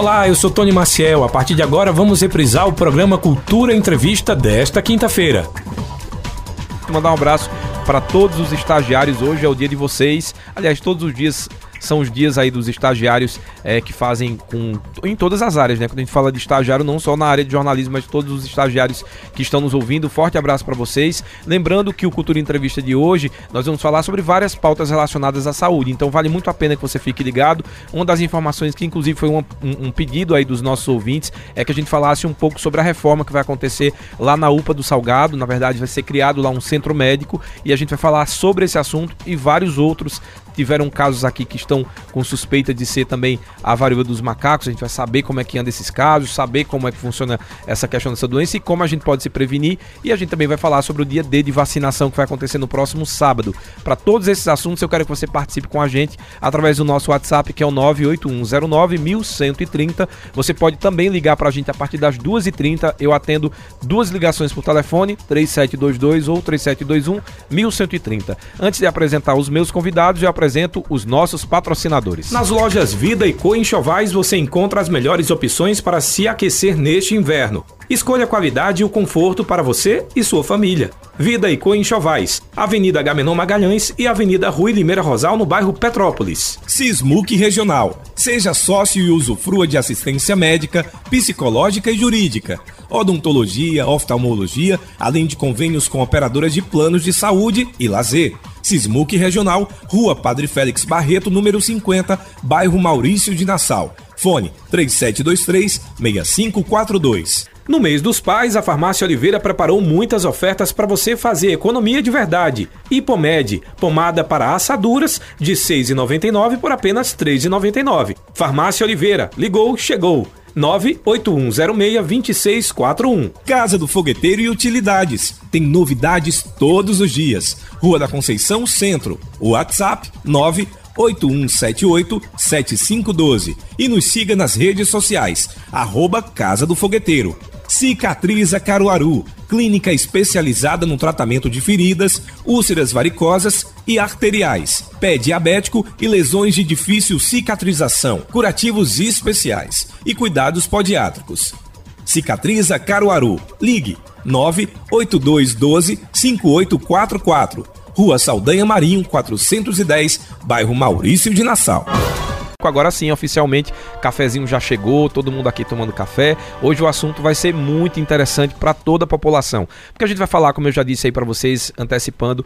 Olá, eu sou Tony Maciel. A partir de agora vamos reprisar o programa Cultura Entrevista desta quinta-feira. Mandar um abraço para todos os estagiários. Hoje é o dia de vocês. Aliás, todos os dias são os dias aí dos estagiários é, que fazem com em todas as áreas, né? Quando a gente fala de estagiário, não só na área de jornalismo, mas todos os estagiários que estão nos ouvindo. Forte abraço para vocês. Lembrando que o Cultura Entrevista de hoje nós vamos falar sobre várias pautas relacionadas à saúde. Então vale muito a pena que você fique ligado. Uma das informações que inclusive foi um, um pedido aí dos nossos ouvintes é que a gente falasse um pouco sobre a reforma que vai acontecer lá na UPA do Salgado. Na verdade, vai ser criado lá um centro médico e a gente vai falar sobre esse assunto e vários outros tiveram casos aqui que estão com suspeita de ser também a varíola dos macacos. A gente vai saber como é que anda esses casos, saber como é que funciona essa questão dessa doença e como a gente pode se prevenir. E a gente também vai falar sobre o dia D de vacinação que vai acontecer no próximo sábado. Para todos esses assuntos, eu quero que você participe com a gente através do nosso WhatsApp, que é o 981091130. Você pode também ligar para a gente a partir das 2h30. Eu atendo duas ligações por telefone, 3722 ou 3721 1130. Antes de apresentar os meus convidados, eu os nossos patrocinadores. Nas lojas Vida e Co Enxovais você encontra as melhores opções para se aquecer neste inverno. Escolha a qualidade e o conforto para você e sua família. Vida e Co Avenida Gamenon Magalhães e Avenida Rui Limeira Rosal, no bairro Petrópolis. Sismuc Regional. Seja sócio e usufrua de assistência médica, psicológica e jurídica, odontologia, oftalmologia, além de convênios com operadoras de planos de saúde e lazer. Sismuc Regional, Rua Padre Félix Barreto, número 50, bairro Maurício de Nassau. Fone 3723-6542. No mês dos pais, a Farmácia Oliveira preparou muitas ofertas para você fazer economia de verdade. Hipomed, pomada para assaduras, de R$ 6,99 por apenas R$ 3,99. Farmácia Oliveira, ligou, chegou. 98106-2641. Casa do Fogueteiro e Utilidades. Tem novidades todos os dias. Rua da Conceição Centro. WhatsApp 98178-7512. E nos siga nas redes sociais. Arroba Casa do Fogueteiro. Cicatriza Caruaru, clínica especializada no tratamento de feridas, úlceras varicosas e arteriais, pé diabético e lesões de difícil cicatrização, curativos especiais e cuidados podiátricos. Cicatriza Caruaru. Ligue 98212 5844. Rua Saldanha Marinho, 410, bairro Maurício de Nassau. Agora sim, oficialmente, cafezinho já chegou, todo mundo aqui tomando café. Hoje o assunto vai ser muito interessante para toda a população, porque a gente vai falar, como eu já disse aí para vocês, antecipando,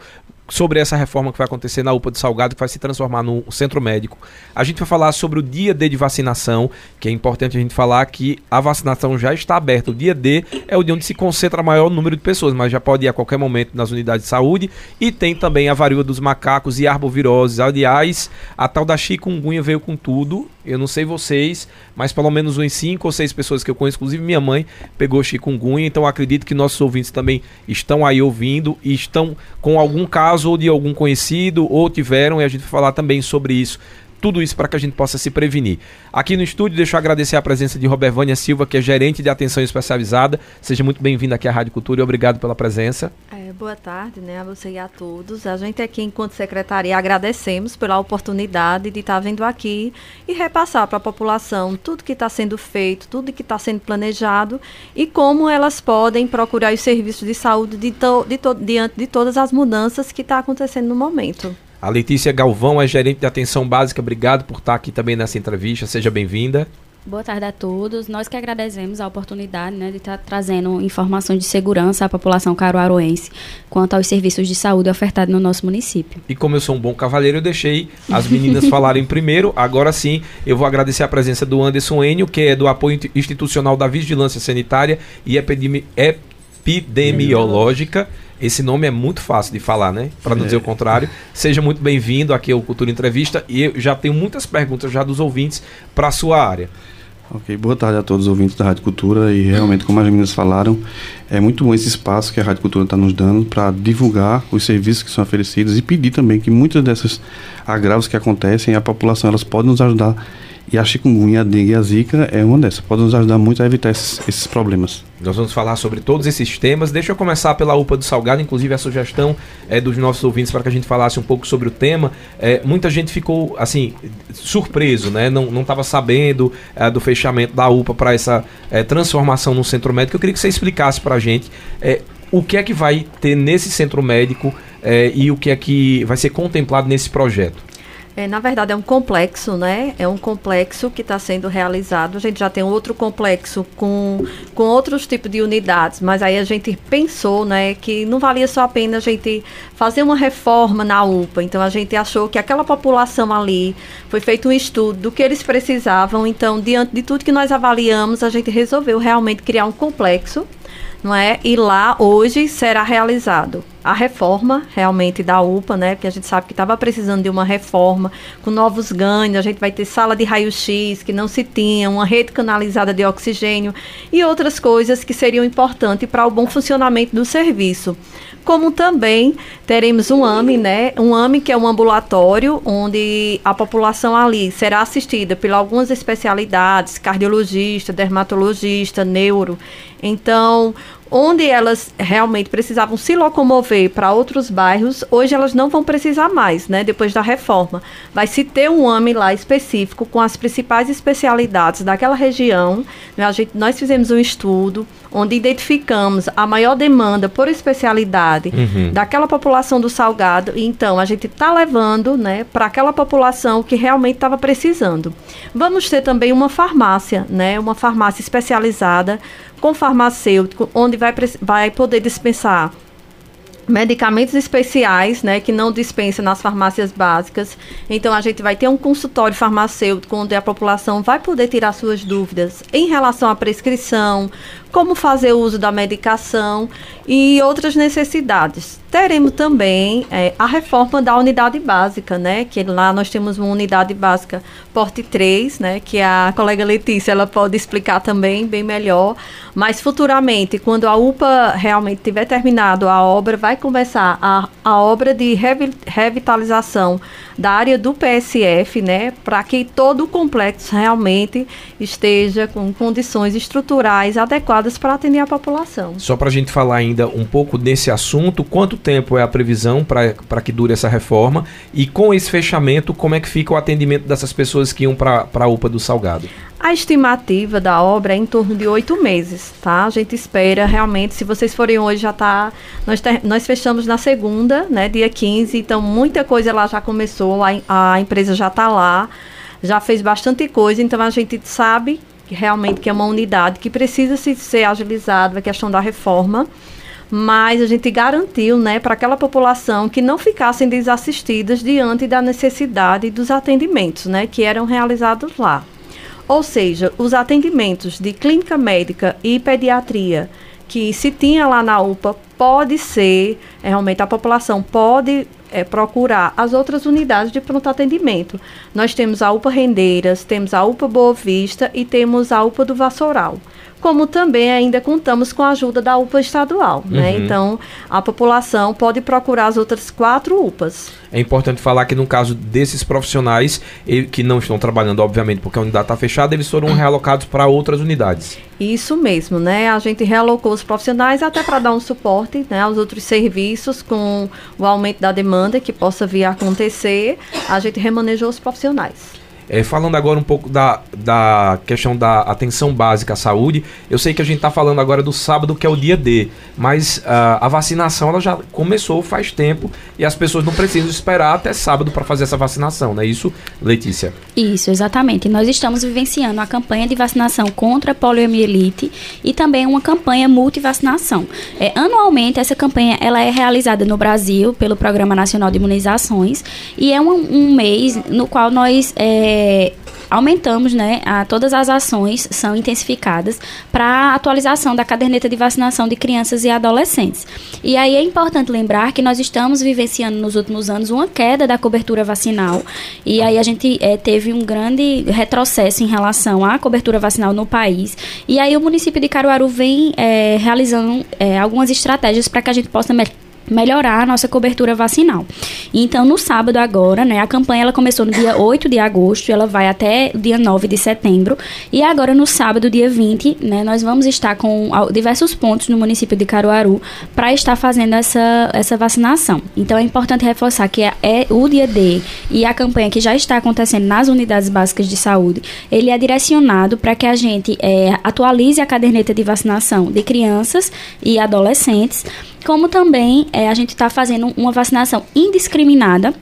sobre essa reforma que vai acontecer na UPA de Salgado, que vai se transformar no centro médico. A gente vai falar sobre o dia D de vacinação, que é importante a gente falar que a vacinação já está aberta. O dia D é o dia onde se concentra maior número de pessoas, mas já pode ir a qualquer momento nas unidades de saúde. E tem também a varíola dos macacos e arboviroses. Aliás, a tal da chikungunya veio com tudo. Eu não sei vocês, mas pelo menos uns 5 ou 6 pessoas que eu conheço, inclusive minha mãe, pegou chikungunya. Então acredito que nossos ouvintes também estão aí ouvindo e estão com algum caso ou de algum conhecido ou tiveram, e a gente vai falar também sobre isso tudo isso para que a gente possa se prevenir. Aqui no estúdio, deixa eu agradecer a presença de Robervânia Silva, que é gerente de atenção especializada. Seja muito bem-vindo aqui à Rádio Cultura e obrigado pela presença. É, boa tarde né, a você e a todos. A gente aqui, enquanto secretaria, agradecemos pela oportunidade de estar vindo aqui e repassar para a população tudo que está sendo feito, tudo que está sendo planejado e como elas podem procurar os serviços de saúde de to, de to, diante de todas as mudanças que está acontecendo no momento. A Letícia Galvão é gerente de atenção básica. Obrigado por estar aqui também nessa entrevista. Seja bem-vinda. Boa tarde a todos. Nós que agradecemos a oportunidade né, de estar trazendo informações de segurança à população caruaruense quanto aos serviços de saúde ofertados no nosso município. E como eu sou um bom cavalheiro, eu deixei as meninas falarem primeiro. Agora sim, eu vou agradecer a presença do Anderson Enio, que é do apoio institucional da Vigilância Sanitária e Epidemiológica. Esse nome é muito fácil de falar, né? Para não é. dizer o contrário. Seja muito bem-vindo aqui ao Cultura Entrevista e eu já tenho muitas perguntas já dos ouvintes para a sua área. Ok, boa tarde a todos os ouvintes da Rádio Cultura e realmente, como as meninas falaram, é muito bom esse espaço que a Rádio Cultura está nos dando para divulgar os serviços que são oferecidos e pedir também que muitas dessas agravos que acontecem, a população elas podem nos ajudar E a chikungunya, a dengue e a zika é uma dessas. Pode nos ajudar muito a evitar esses, esses problemas. Nós vamos falar sobre todos esses temas. Deixa eu começar pela UPA do Salgado, inclusive a sugestão é, dos nossos ouvintes para que a gente falasse um pouco sobre o tema. É, muita gente ficou, assim, surpreso, né? Não estava sabendo é, do fechamento da UPA para essa transformação no centro médico. Eu queria que você explicasse para a gente o que é que vai ter nesse centro médico e o que é que vai ser contemplado nesse projeto. É, na verdade, é um complexo, né? É um complexo que está sendo realizado. A gente já tem outro complexo com, com outros tipos de unidades, mas aí a gente pensou, né, que não valia só a pena a gente fazer uma reforma na UPA. Então a gente achou que aquela população ali foi feito um estudo do que eles precisavam. Então, diante de tudo que nós avaliamos, a gente resolveu realmente criar um complexo não é? E lá hoje será realizado a reforma realmente da UPA, né? Porque a gente sabe que estava precisando de uma reforma com novos ganhos. A gente vai ter sala de raio-x que não se tinha, uma rede canalizada de oxigênio e outras coisas que seriam importantes para o bom funcionamento do serviço. Como também teremos um AME, né? Um AME que é um ambulatório onde a população ali será assistida por algumas especialidades, cardiologista, dermatologista, neuro. Então, onde elas realmente precisavam se locomover para outros bairros, hoje elas não vão precisar mais, né? Depois da reforma. Vai se ter um AME lá específico com as principais especialidades daquela região. Né? Gente, nós fizemos um estudo onde identificamos a maior demanda por especialidade uhum. daquela população do Salgado. E então a gente está levando né, para aquela população que realmente estava precisando. Vamos ter também uma farmácia, né, uma farmácia especializada com farmacêutico, onde vai, vai poder dispensar medicamentos especiais, né, que não dispensa nas farmácias básicas. Então a gente vai ter um consultório farmacêutico onde a população vai poder tirar suas dúvidas em relação à prescrição, como fazer uso da medicação e outras necessidades. Teremos também é, a reforma da unidade básica, né? Que lá nós temos uma unidade básica porte 3, né? Que a colega Letícia ela pode explicar também bem melhor. Mas futuramente, quando a UPA realmente tiver terminado a obra, vai começar a, a obra de revitalização da área do PSF, né? Para que todo o complexo realmente esteja com condições estruturais adequadas para atender a população. Só para a gente falar ainda um pouco desse assunto, quanto tempo é a previsão para que dure essa reforma e com esse fechamento, como é que fica o atendimento dessas pessoas que iam para a UPA do Salgado? A estimativa da obra é em torno de oito meses, tá? A gente espera realmente, se vocês forem hoje, já tá. Nós, ter, nós fechamos na segunda, né? Dia 15, então muita coisa lá já começou, a, a empresa já está lá, já fez bastante coisa, então a gente sabe que realmente que é uma unidade que precisa se ser agilizada a questão da reforma, mas a gente garantiu, né, para aquela população que não ficassem desassistidas diante da necessidade dos atendimentos, né, que eram realizados lá. Ou seja, os atendimentos de clínica médica e pediatria que se tinha lá na UPA pode ser, realmente a população pode é, procurar as outras unidades de pronto atendimento. Nós temos a UPA Rendeiras, temos a UPA Boa Vista e temos a UPA do Vassoural como também ainda contamos com a ajuda da UPA estadual. Né? Uhum. Né? Então, a população pode procurar as outras quatro UPAs. É importante falar que no caso desses profissionais que não estão trabalhando, obviamente, porque a unidade está fechada, eles foram realocados para outras unidades. Isso mesmo, né? A gente realocou os profissionais até para dar um suporte né, aos outros serviços com o aumento da demanda que possa vir a acontecer. A gente remanejou os profissionais. É, falando agora um pouco da, da questão da atenção básica à saúde, eu sei que a gente está falando agora do sábado, que é o dia D, mas uh, a vacinação ela já começou faz tempo e as pessoas não precisam esperar até sábado para fazer essa vacinação, não é isso, Letícia? Isso, exatamente. Nós estamos vivenciando a campanha de vacinação contra a poliomielite e também uma campanha multivacinação. É, anualmente, essa campanha ela é realizada no Brasil pelo Programa Nacional de Imunizações e é um, um mês no qual nós. É, é, aumentamos, né, a, todas as ações são intensificadas para a atualização da caderneta de vacinação de crianças e adolescentes. E aí é importante lembrar que nós estamos vivenciando nos últimos anos uma queda da cobertura vacinal e aí a gente é, teve um grande retrocesso em relação à cobertura vacinal no país. E aí o município de Caruaru vem é, realizando é, algumas estratégias para que a gente possa melhorar a nossa cobertura vacinal. Então, no sábado agora, né, a campanha ela começou no dia 8 de agosto, ela vai até o dia 9 de setembro, e agora no sábado, dia 20, né, nós vamos estar com diversos pontos no município de Caruaru para estar fazendo essa, essa vacinação. Então, é importante reforçar que é, é o dia D e a campanha que já está acontecendo nas unidades básicas de saúde, ele é direcionado para que a gente é, atualize a caderneta de vacinação de crianças e adolescentes, como também é, a gente está fazendo uma vacinação indiscriminada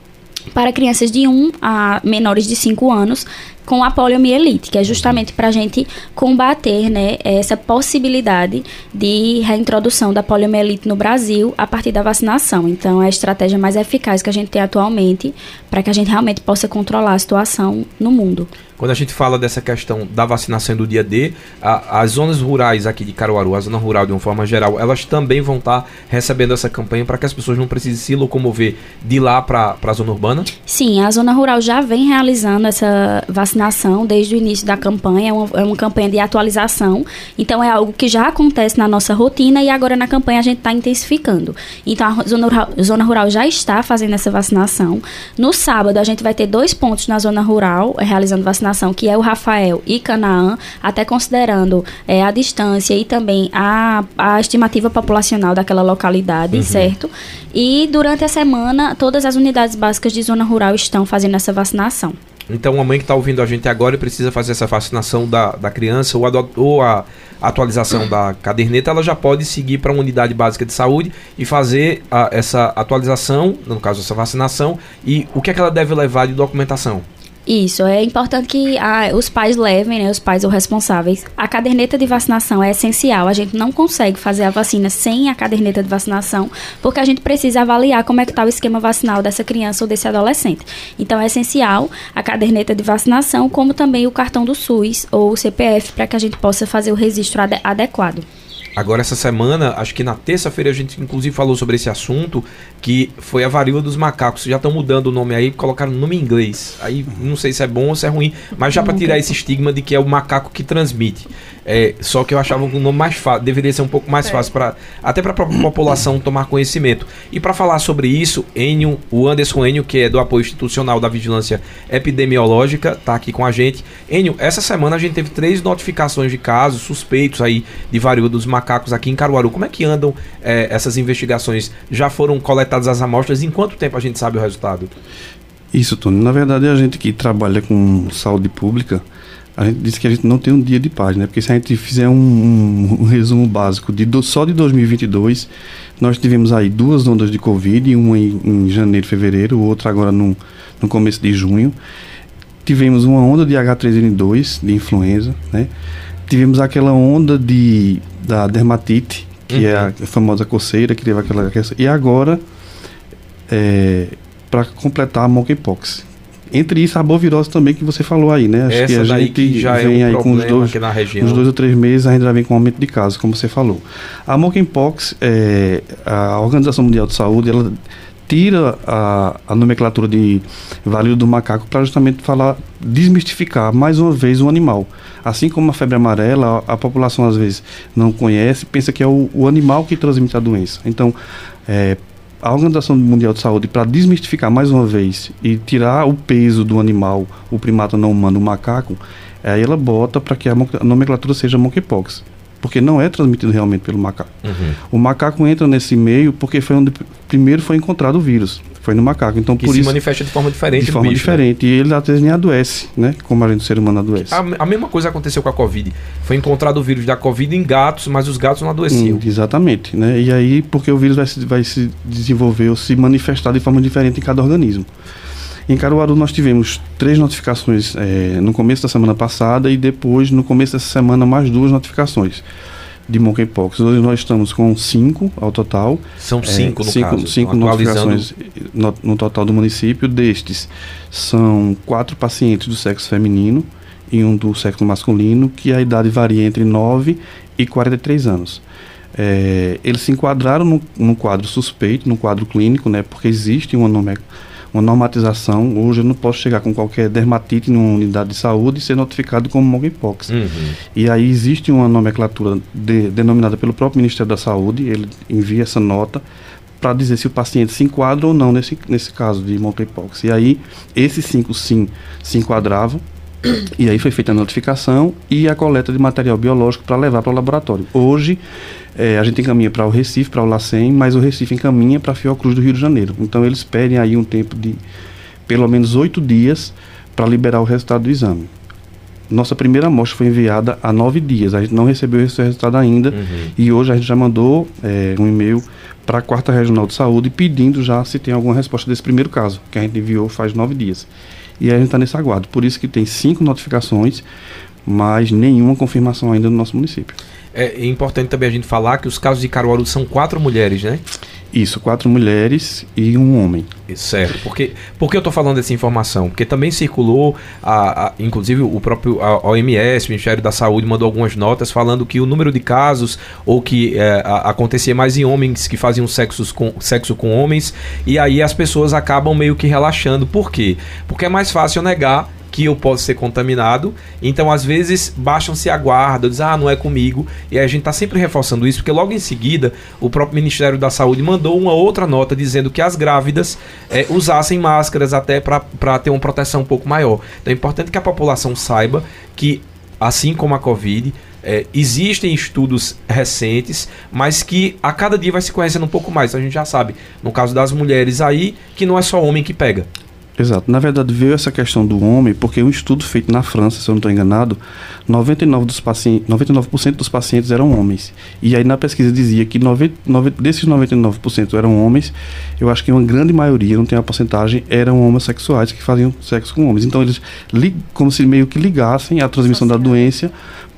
para crianças de 1 a menores de 5 anos com a poliomielite, que é justamente para a gente combater né, essa possibilidade de reintrodução da poliomielite no Brasil a partir da vacinação. Então, é a estratégia mais eficaz que a gente tem atualmente para que a gente realmente possa controlar a situação no mundo. Quando a gente fala dessa questão da vacinação do dia D, a, as zonas rurais aqui de Caruaru, a zona rural de uma forma geral, elas também vão estar tá recebendo essa campanha para que as pessoas não precisem se locomover de lá para a zona urbana? Sim, a zona rural já vem realizando essa vacinação desde o início da campanha, é uma, é uma campanha de atualização, então é algo que já acontece na nossa rotina e agora na campanha a gente está intensificando. Então a zona rural, zona rural já está fazendo essa vacinação. No sábado a gente vai ter dois pontos na zona rural realizando vacinação que é o Rafael e Canaã, até considerando é, a distância e também a, a estimativa populacional daquela localidade, uhum. certo? E durante a semana, todas as unidades básicas de zona rural estão fazendo essa vacinação. Então, a mãe que está ouvindo a gente agora e precisa fazer essa vacinação da, da criança ou a, ou a atualização da caderneta, ela já pode seguir para uma unidade básica de saúde e fazer a, essa atualização, no caso, essa vacinação. E o que é que ela deve levar de documentação? Isso, é importante que ah, os pais levem, né, os pais ou responsáveis. A caderneta de vacinação é essencial. A gente não consegue fazer a vacina sem a caderneta de vacinação, porque a gente precisa avaliar como é que está o esquema vacinal dessa criança ou desse adolescente. Então é essencial a caderneta de vacinação, como também o cartão do SUS ou o CPF, para que a gente possa fazer o registro ade adequado. Agora, essa semana, acho que na terça-feira a gente inclusive falou sobre esse assunto, que foi a varíola dos macacos. Já estão mudando o nome aí, colocaram o nome em inglês. Aí não sei se é bom ou se é ruim, mas já para tirar esse estigma de que é o macaco que transmite. É, só que eu achava que o nome mais fácil, deveria ser um pouco mais é. fácil para até para a população tomar conhecimento. E para falar sobre isso, Enio, o Anderson Enio, que é do apoio institucional da vigilância epidemiológica, está aqui com a gente. Enio, essa semana a gente teve três notificações de casos suspeitos aí de varíola dos macacos aqui em Caruaru. Como é que andam é, essas investigações? Já foram coletadas as amostras? Em quanto tempo a gente sabe o resultado? Isso, Tony. Na verdade, a gente que trabalha com saúde pública, a gente disse que a gente não tem um dia de paz, né? Porque se a gente fizer um, um, um resumo básico de do, só de 2022, nós tivemos aí duas ondas de Covid, uma em, em janeiro, fevereiro, outra agora no, no começo de junho. Tivemos uma onda de H3N2, de influenza, né? Tivemos aquela onda de, da dermatite, que uhum. é a famosa coceira, que teve aquela... E agora, é, para completar a monkeypox, entre isso, a bovirose também que você falou aí, né? Acho Essa que a gente que já é vem é um aí com os dois, uns dois ou três meses, a gente já vem com aumento de casos, como você falou. A monkeypox, é, a Organização Mundial de Saúde, ela tira a, a nomenclatura de válido do macaco para justamente falar, desmistificar mais uma vez o animal. Assim como a febre amarela, a, a população às vezes não conhece, pensa que é o, o animal que transmite a doença. Então, é, a Organização Mundial de Saúde, para desmistificar mais uma vez e tirar o peso do animal, o primata não humano, o macaco, aí ela bota para que a nomenclatura seja monkeypox. Porque não é transmitido realmente pelo macaco. Uhum. O macaco entra nesse meio porque foi onde primeiro foi encontrado o vírus foi no macaco. Então, que por se isso, manifesta de forma diferente De forma bicho, né? diferente. Né? E ele às vezes nem adoece, né? Como a gente, o ser humano adoece. A, a, mesma coisa aconteceu com a Covid. Foi encontrado o vírus da Covid em gatos, mas os gatos não adoeciam. Hum, exatamente. Né? E aí, porque o vírus vai se, vai se desenvolver ou se manifestar de forma diferente em cada organismo. Em Caruaru nós tivemos três notificações é, no começo da semana passada e depois, no começo dessa semana, mais duas notificações de monkeypox. Hoje nós estamos com cinco ao total. São é, cinco, é, no cinco, caso. Cinco notificações no, no, total do município. Destes, são quatro pacientes do sexo feminino e um do sexo masculino, que a idade varia entre 9 e 43 anos. É, eles se enquadraram no, no quadro suspeito, no quadro clínico, né, porque existe uma nomenclatura uma normatização. Hoje eu não posso chegar com qualquer dermatite numa unidade de saúde e ser notificado como monkeypox. Uhum. E aí existe uma nomenclatura de, denominada pelo próprio Ministério da Saúde, ele envia essa nota para dizer se o paciente se enquadra ou não nesse, nesse caso de monkeypox. E aí, esses cinco sim se enquadravam, e aí foi feita a notificação e a coleta de material biológico para levar para o laboratório. Hoje, é, a gente encaminha para o Recife, para o LACEN, mas o Recife encaminha para a Fiocruz do Rio de Janeiro. Então, eles pedem aí um tempo de pelo menos oito dias para liberar o resultado do exame. Nossa primeira amostra foi enviada há nove dias. A gente não recebeu esse resultado ainda. Uhum. E hoje a gente já mandou é, um e-mail para a quarta regional de saúde pedindo já se tem alguma resposta desse primeiro caso, que a gente enviou faz nove dias. E a gente está nesse aguardo. Por isso que tem cinco notificações, mas nenhuma confirmação ainda no nosso município. É importante também a gente falar que os casos de Caruaru são quatro mulheres, né? Isso, quatro mulheres e um homem. Certo. Porque, por que eu estou falando dessa informação? Porque também circulou, a, a, inclusive o próprio OMS, o Ministério da Saúde, mandou algumas notas falando que o número de casos, ou que é, a, acontecia mais em homens que faziam sexos com, sexo com homens, e aí as pessoas acabam meio que relaxando. Por quê? Porque é mais fácil negar que eu posso ser contaminado. Então, às vezes, baixam-se a guarda, dizem, ah, não é comigo. E a gente está sempre reforçando isso, porque logo em seguida, o próprio Ministério da Saúde mandou uma outra nota dizendo que as grávidas é, usassem máscaras até para ter uma proteção um pouco maior. Então, é importante que a população saiba que, assim como a Covid, é, existem estudos recentes, mas que a cada dia vai se conhecendo um pouco mais. Então, a gente já sabe, no caso das mulheres aí, que não é só homem que pega. Exato. Na verdade, veio essa questão do homem, porque um estudo feito na França, se eu não estou enganado, 99%, dos pacientes, 99 dos pacientes eram homens. E aí na pesquisa dizia que 90, 90, desses 99% eram homens, eu acho que uma grande maioria, não tem a porcentagem, eram homossexuais que faziam sexo com homens. Então eles, como se meio que ligassem a transmissão da doença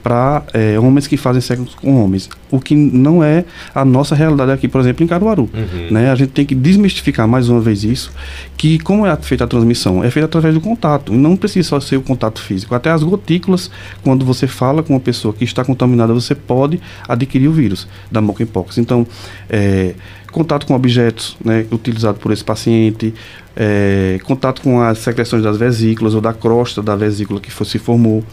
para é, homens que fazem sexo com homens, o que não é a nossa realidade aqui, por exemplo, em Caruaru. Uhum. Né? A gente tem que desmistificar mais uma vez isso, que como é feita a transmissão? É feita através do contato, e não precisa só ser o contato físico. Até as gotículas, quando você fala com uma pessoa que está contaminada, você pode adquirir o vírus da monkeypox. Então, é, contato com objetos né, utilizados por esse paciente, é, contato com as secreções das vesículas ou da crosta da vesícula que se formou.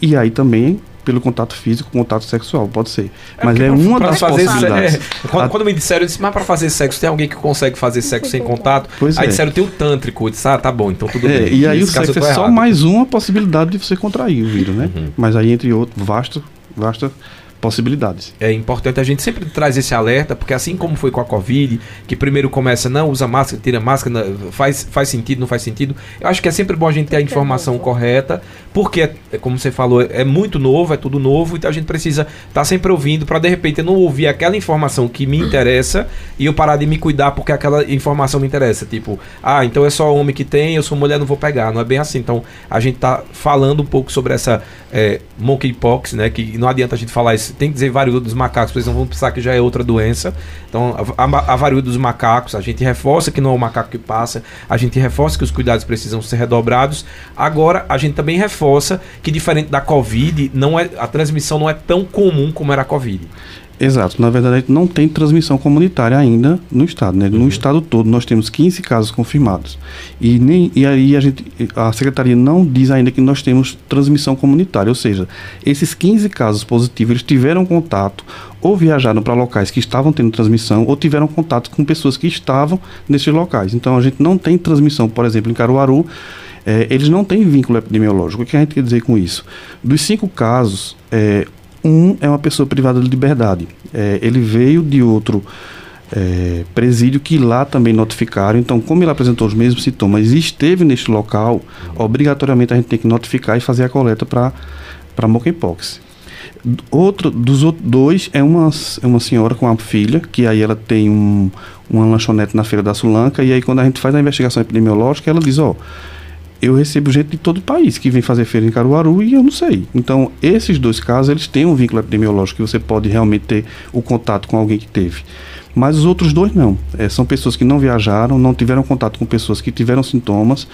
E aí também pelo contato físico, contato sexual, pode ser. É mas é uma das fazer possibilidades. É, quando, quando, me disseram, eu disse, mas para fazer sexo, tem alguém que consegue fazer sexo sem contato? Pois aí é. disseram, tem o tântrico. Eu disse, ah, tá bom, então tudo é, bem. E aí o sexo é só mais uma possibilidade de você contrair o vírus, né? Uhum. Mas aí, entre outros, vasto, vasta possibilidades. É importante a gente sempre traz esse alerta, porque assim como foi com a Covid, que primeiro começa, não usa máscara, tira máscara, faz, faz sentido, não faz sentido. Eu acho que é sempre bom a gente ter a informação correta, porque, é, como você falou, é muito novo, é tudo novo, então a gente precisa estar tá sempre ouvindo para de repente eu não ouvir aquela informação que me interessa e eu parar de me cuidar porque aquela informação me interessa. Tipo, ah, então é só homem que tem, eu sou mulher, não vou pegar. Não é bem assim. Então a gente tá falando um pouco sobre essa é, monkeypox, né? Que não adianta a gente falar isso tem que dizer varíola dos macacos, porque não vão pensar que já é outra doença. Então, a, a, a varíola dos macacos, a gente reforça que não é o macaco que passa, a gente reforça que os cuidados precisam ser redobrados. Agora, a gente também reforça que, diferente da Covid, não é, a transmissão não é tão comum como era a Covid. Exato. Na verdade, não tem transmissão comunitária ainda no estado. Né? No uhum. estado todo, nós temos 15 casos confirmados. E, nem, e aí a, gente, a secretaria não diz ainda que nós temos transmissão comunitária. Ou seja, esses 15 casos positivos, eles tiveram contato ou viajaram para locais que estavam tendo transmissão ou tiveram contato com pessoas que estavam nesses locais. Então, a gente não tem transmissão, por exemplo, em Caruaru. É, eles não têm vínculo epidemiológico. O que a gente quer dizer com isso? Dos cinco casos, é, um é uma pessoa privada de liberdade. É, ele veio de outro é, presídio que lá também notificaram. Então, como ele apresentou os mesmos sintomas e esteve neste local, obrigatoriamente a gente tem que notificar e fazer a coleta para monkeypox. Outro dos outros dois é uma, é uma senhora com uma filha, que aí ela tem um, uma lanchonete na Feira da Sulanca, e aí quando a gente faz a investigação epidemiológica, ela diz, ó, oh, eu recebo gente de todo o país que vem fazer feira em Caruaru e eu não sei. Então, esses dois casos, eles têm um vínculo epidemiológico que você pode realmente ter o contato com alguém que teve. Mas os outros dois não. É, são pessoas que não viajaram, não tiveram contato com pessoas que tiveram sintomas,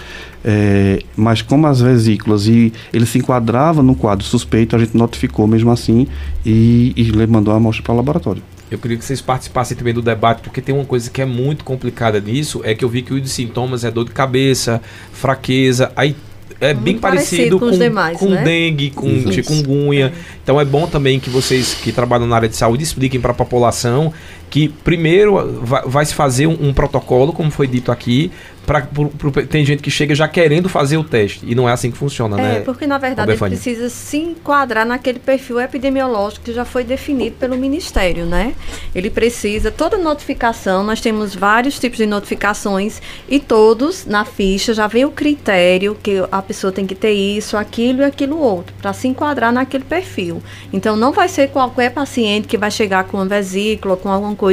é, mas como as vesículas e ele se enquadrava no quadro suspeito, a gente notificou mesmo assim e, e mandou a amostra para o laboratório. Eu queria que vocês participassem também do debate, porque tem uma coisa que é muito complicada nisso, é que eu vi que os sintomas é dor de cabeça, fraqueza, aí é muito bem parecido, parecido com, com, demais, com né? dengue, com Isso. chikungunya. É. Então é bom também que vocês que trabalham na área de saúde expliquem para a população que primeiro vai, vai se fazer um, um, protocolo, como foi dito aqui, Pra, pro, pro, tem gente que chega já querendo fazer o teste e não é assim que funciona, é, né? É, porque na verdade ele precisa se enquadrar naquele perfil epidemiológico que já foi definido pelo Ministério, né? Ele precisa, toda notificação, nós temos vários tipos de notificações e todos na ficha já vem o critério que a pessoa tem que ter isso, aquilo e aquilo outro, para se enquadrar naquele perfil. Então não vai ser qualquer paciente que vai chegar com uma vesícula, com alguma coisa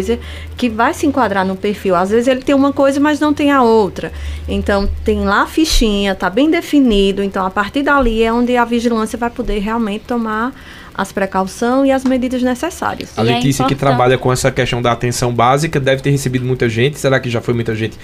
que vai se enquadrar no perfil. Às vezes ele tem uma coisa, mas não tem a outra. Então, tem lá a fichinha, está bem definido. Então, a partir dali é onde a vigilância vai poder realmente tomar as precauções e as medidas necessárias. A é Letícia, é que trabalha com essa questão da atenção básica, deve ter recebido muita gente. Será que já foi muita gente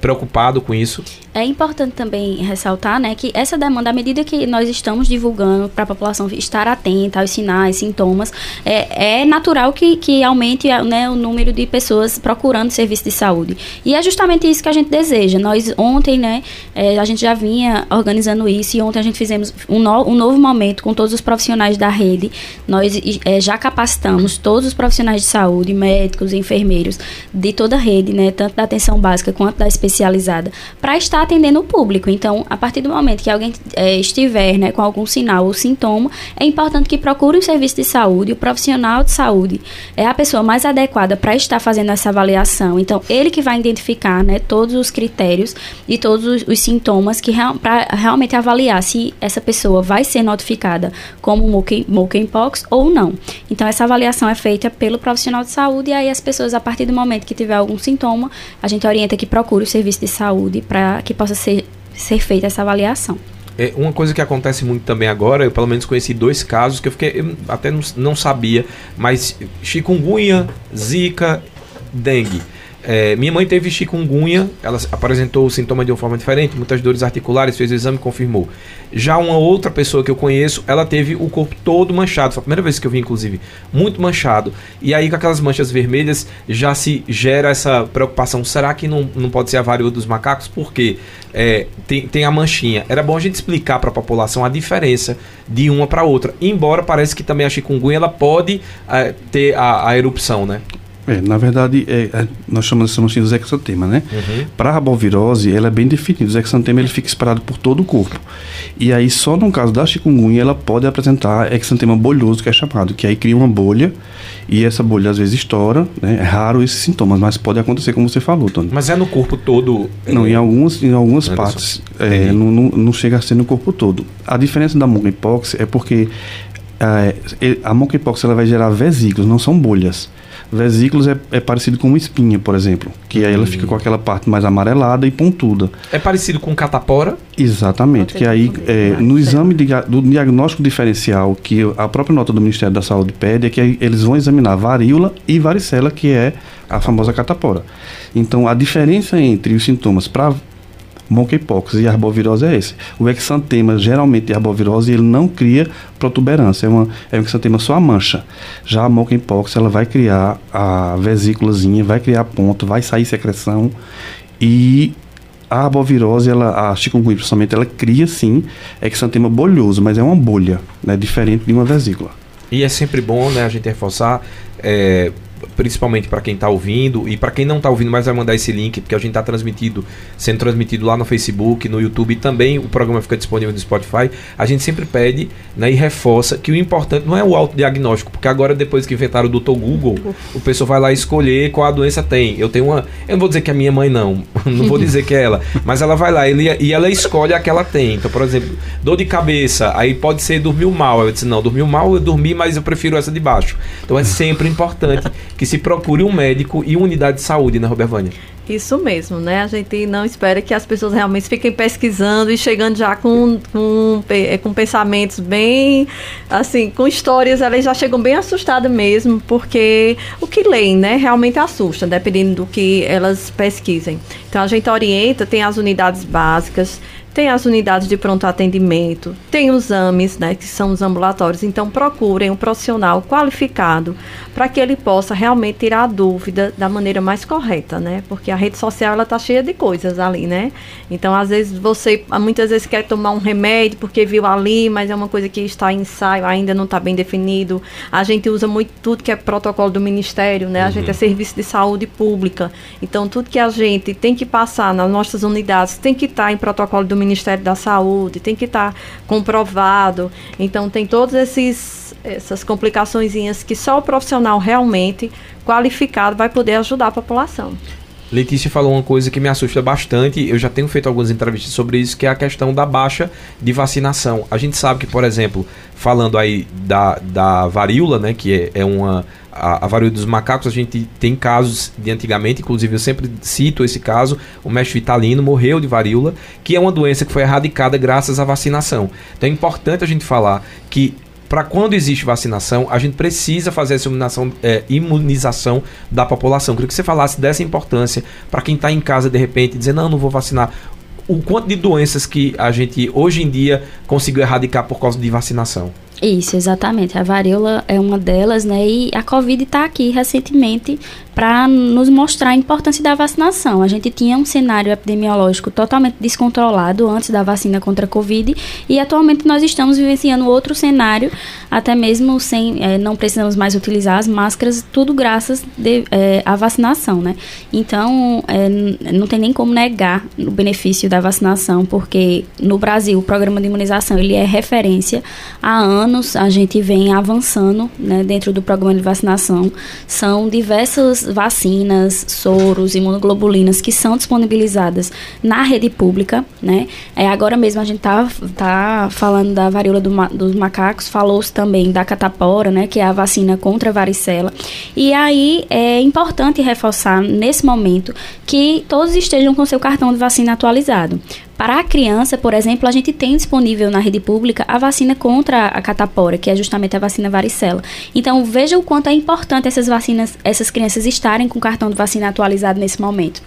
preocupado com isso? É importante também ressaltar né, que essa demanda, à medida que nós estamos divulgando para a população estar atenta aos sinais, sintomas, é, é natural que, que aumente né, o número de pessoas procurando serviço de saúde. E é justamente isso que a gente deseja. Nós ontem, né, é, a gente já vinha organizando isso e ontem a gente fizemos um, no, um novo momento com todos os profissionais da rede nós é, já capacitamos todos os profissionais de saúde, médicos, enfermeiros, de toda a rede, né, tanto da atenção básica quanto da especializada, para estar atendendo o público. Então, a partir do momento que alguém é, estiver né, com algum sinal ou sintoma, é importante que procure um serviço de saúde, o profissional de saúde é a pessoa mais adequada para estar fazendo essa avaliação. Então, ele que vai identificar né, todos os critérios e todos os, os sintomas que para realmente avaliar se essa pessoa vai ser notificada como monkeypox monkeypox ou não. Então, essa avaliação é feita pelo profissional de saúde e aí as pessoas, a partir do momento que tiver algum sintoma, a gente orienta que procure o serviço de saúde para que possa ser, ser feita essa avaliação. É uma coisa que acontece muito também agora, eu pelo menos conheci dois casos que eu fiquei, eu até não, não sabia, mas chikungunya, zika, dengue. É, minha mãe teve chikungunya, ela apresentou o sintoma de uma forma diferente, muitas dores articulares, fez o exame e confirmou. Já uma outra pessoa que eu conheço, ela teve o corpo todo manchado, foi a primeira vez que eu vi, inclusive, muito manchado. E aí, com aquelas manchas vermelhas, já se gera essa preocupação: será que não, não pode ser a varíola dos macacos? Porque é, tem, tem a manchinha. Era bom a gente explicar para a população a diferença de uma para outra. Embora parece que também a chikungunya ela pode é, ter a, a erupção, né? É, na verdade, é, é, nós chamamos, chamamos assim dos exantemas, né? Uhum. Para a rabovirose, ela é bem definida. O exantema ele fica espalhado por todo o corpo. E aí, só no caso da chikungunya, ela pode apresentar exantema bolhoso, que é chamado, que aí cria uma bolha e essa bolha às vezes estoura, né? É raro esses sintomas, mas pode acontecer como você falou, Tony. Mas é no corpo todo? Não, em algumas, em algumas partes. É, não, não, não, chega a ser no corpo todo. A diferença da monkeypox é porque é, a monkeypox ela vai gerar vesículos, não são bolhas. Vesículos é, é, parecido com uma espinha, por exemplo, que aí ela fica com aquela parte mais amarelada e pontuda. É parecido com catapora? Exatamente, que aí é, no exame de, do diagnóstico diferencial que a própria nota do Ministério da Saúde pede é que eles vão examinar varíola e varicela, que é a famosa catapora. Então, a diferença entre os sintomas para monkeypox e arbovirose é esse. O exantema, geralmente, de arbovirose, ele não cria protuberância, é, uma, é um exantema só a mancha. Já a monkeypox, ela vai criar a vesículazinha, vai criar ponto, vai sair secreção e a arbovirose, ela, a chikungunya principalmente, ela cria sim exantema bolhoso, mas é uma bolha, né, diferente de uma vesícula. E é sempre bom, né, a gente reforçar, é, principalmente para quem está ouvindo e para quem não está ouvindo, mas vai mandar esse link, porque a gente está transmitido, sendo transmitido lá no Facebook, no YouTube e também o programa fica disponível no Spotify. A gente sempre pede né, e reforça que o importante não é o autodiagnóstico, porque agora depois que inventaram o Dr. Google, o pessoal vai lá escolher qual a doença tem. Eu tenho uma, eu não vou dizer que é minha mãe não, não vou dizer que é ela, mas ela vai lá ele, e ela escolhe a que ela tem. Então, por exemplo, dor de cabeça, aí pode ser dormiu mal. Eu disse não, dormiu mal, eu dormi, mas eu prefiro essa de baixo. Então é sempre importante que se procure um médico e uma unidade de saúde, né, Robervânia? Isso mesmo, né? A gente não espera que as pessoas realmente fiquem pesquisando e chegando já com, com, é, com pensamentos bem, assim, com histórias, elas já chegam bem assustadas mesmo, porque o que leem, né, realmente assusta, dependendo do que elas pesquisem. Então a gente orienta, tem as unidades básicas, tem as unidades de pronto atendimento, tem os AMES, né, que são os ambulatórios. Então, procurem um profissional qualificado para que ele possa realmente tirar a dúvida da maneira mais correta, né? Porque a rede social ela tá cheia de coisas ali, né? Então, às vezes você muitas vezes quer tomar um remédio porque viu ali, mas é uma coisa que está em ensaio, ainda não está bem definido. A gente usa muito tudo que é protocolo do ministério, né? A gente é uhum. serviço de saúde pública. Então, tudo que a gente tem que passar nas nossas unidades tem que estar tá em protocolo do Ministério da Saúde, tem que estar tá comprovado. Então, tem todos esses essas complicações que só o profissional realmente qualificado vai poder ajudar a população. Letícia falou uma coisa que me assusta bastante. Eu já tenho feito algumas entrevistas sobre isso, que é a questão da baixa de vacinação. A gente sabe que, por exemplo, falando aí da, da varíola, né, que é, é uma a, a, varíola dos macacos, a gente tem casos de antigamente, inclusive eu sempre cito esse caso, o mestre Vitalino morreu de varíola, que é uma doença que foi erradicada graças à vacinação. Então é importante a gente falar que para quando existe vacinação, a gente precisa fazer essa imunização, é, imunização da população. Queria que você falasse dessa importância para quem está em casa de repente dizer, não, não vou vacinar. O quanto de doenças que a gente hoje em dia conseguiu erradicar por causa de vacinação? Isso, exatamente. A varíola é uma delas, né? E a Covid está aqui recentemente para nos mostrar a importância da vacinação. A gente tinha um cenário epidemiológico totalmente descontrolado antes da vacina contra a Covid e atualmente nós estamos vivenciando outro cenário, até mesmo sem, é, não precisamos mais utilizar as máscaras, tudo graças de, é, à vacinação, né? Então, é, não tem nem como negar o benefício da vacinação, porque no Brasil o programa de imunização ele é referência há anos, a gente vem avançando né, dentro do programa de vacinação, são diversas vacinas, soros, imunoglobulinas que são disponibilizadas na rede pública, né? É, agora mesmo a gente tá, tá falando da varíola do, dos macacos, falou-se também da catapora, né? Que é a vacina contra a varicela. E aí é importante reforçar nesse momento que todos estejam com seu cartão de vacina atualizado. Para a criança, por exemplo, a gente tem disponível na rede pública a vacina contra a catapora, que é justamente a vacina varicela. Então, veja o quanto é importante essas vacinas, essas crianças estarem com o cartão de vacina atualizado nesse momento.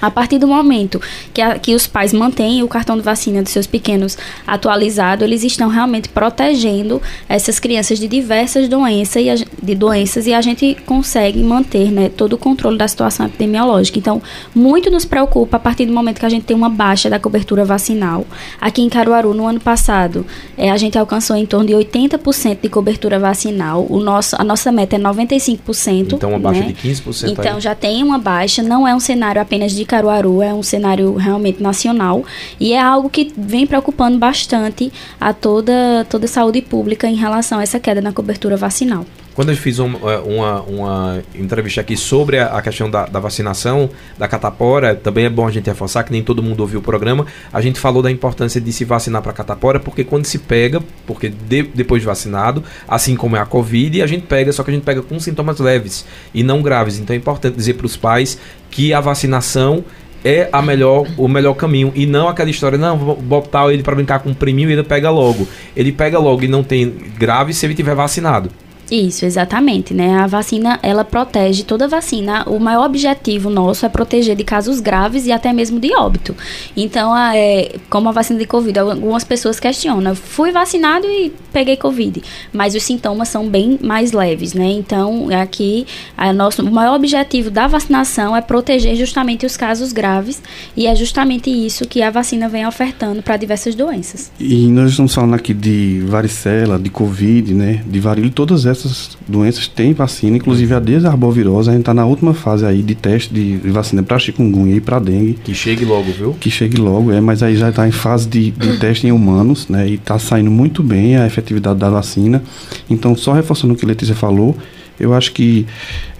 A partir do momento que, a, que os pais mantêm o cartão de vacina dos seus pequenos atualizado, eles estão realmente protegendo essas crianças de diversas doenças e a, de doenças e a gente consegue manter né, todo o controle da situação epidemiológica. Então, muito nos preocupa a partir do momento que a gente tem uma baixa da cobertura vacinal. Aqui em Caruaru, no ano passado, é, a gente alcançou em torno de 80% de cobertura vacinal. O nosso, a nossa meta é 95%. Então, uma baixa né? de 15%. Então, aí. já tem uma baixa, não é um cenário apenas de Caruaru é um cenário realmente nacional e é algo que vem preocupando bastante a toda, toda a saúde pública em relação a essa queda na cobertura vacinal. Quando eu fiz um, é, uma, uma entrevista aqui sobre a, a questão da, da, vacinação, da catapora, também é bom a gente reforçar que nem todo mundo ouviu o programa. A gente falou da importância de se vacinar para catapora, porque quando se pega, porque de, depois de vacinado, assim como é a Covid, a gente pega, só que a gente pega com sintomas leves e não graves. Então é importante dizer para os pais que a vacinação é a melhor, o melhor caminho e não aquela história, não, vou botar ele para brincar com o priminho e ele pega logo. Ele pega logo e não tem grave se ele tiver vacinado. Isso, exatamente, né? A vacina, ela protege toda vacina. O maior objetivo nosso é proteger de casos graves e até mesmo de óbito. Então, a, é, como a vacina de Covid, algumas pessoas questionam. Fui vacinado e peguei Covid, mas os sintomas são bem mais leves, né? Então, aqui, a nosso, o maior objetivo da vacinação é proteger justamente os casos graves e é justamente isso que a vacina vem ofertando para diversas doenças. E nós estamos falando aqui de varicela, de Covid, né? De varíola, todas essas essas doenças têm vacina, inclusive a desarbovirose, a gente está na última fase aí de teste de vacina para chikungunya e para dengue. Que chegue logo, viu? Que chegue logo, é, mas aí já está em fase de, de teste em humanos, né? E está saindo muito bem a efetividade da vacina. Então, só reforçando o que a Letícia falou, eu acho que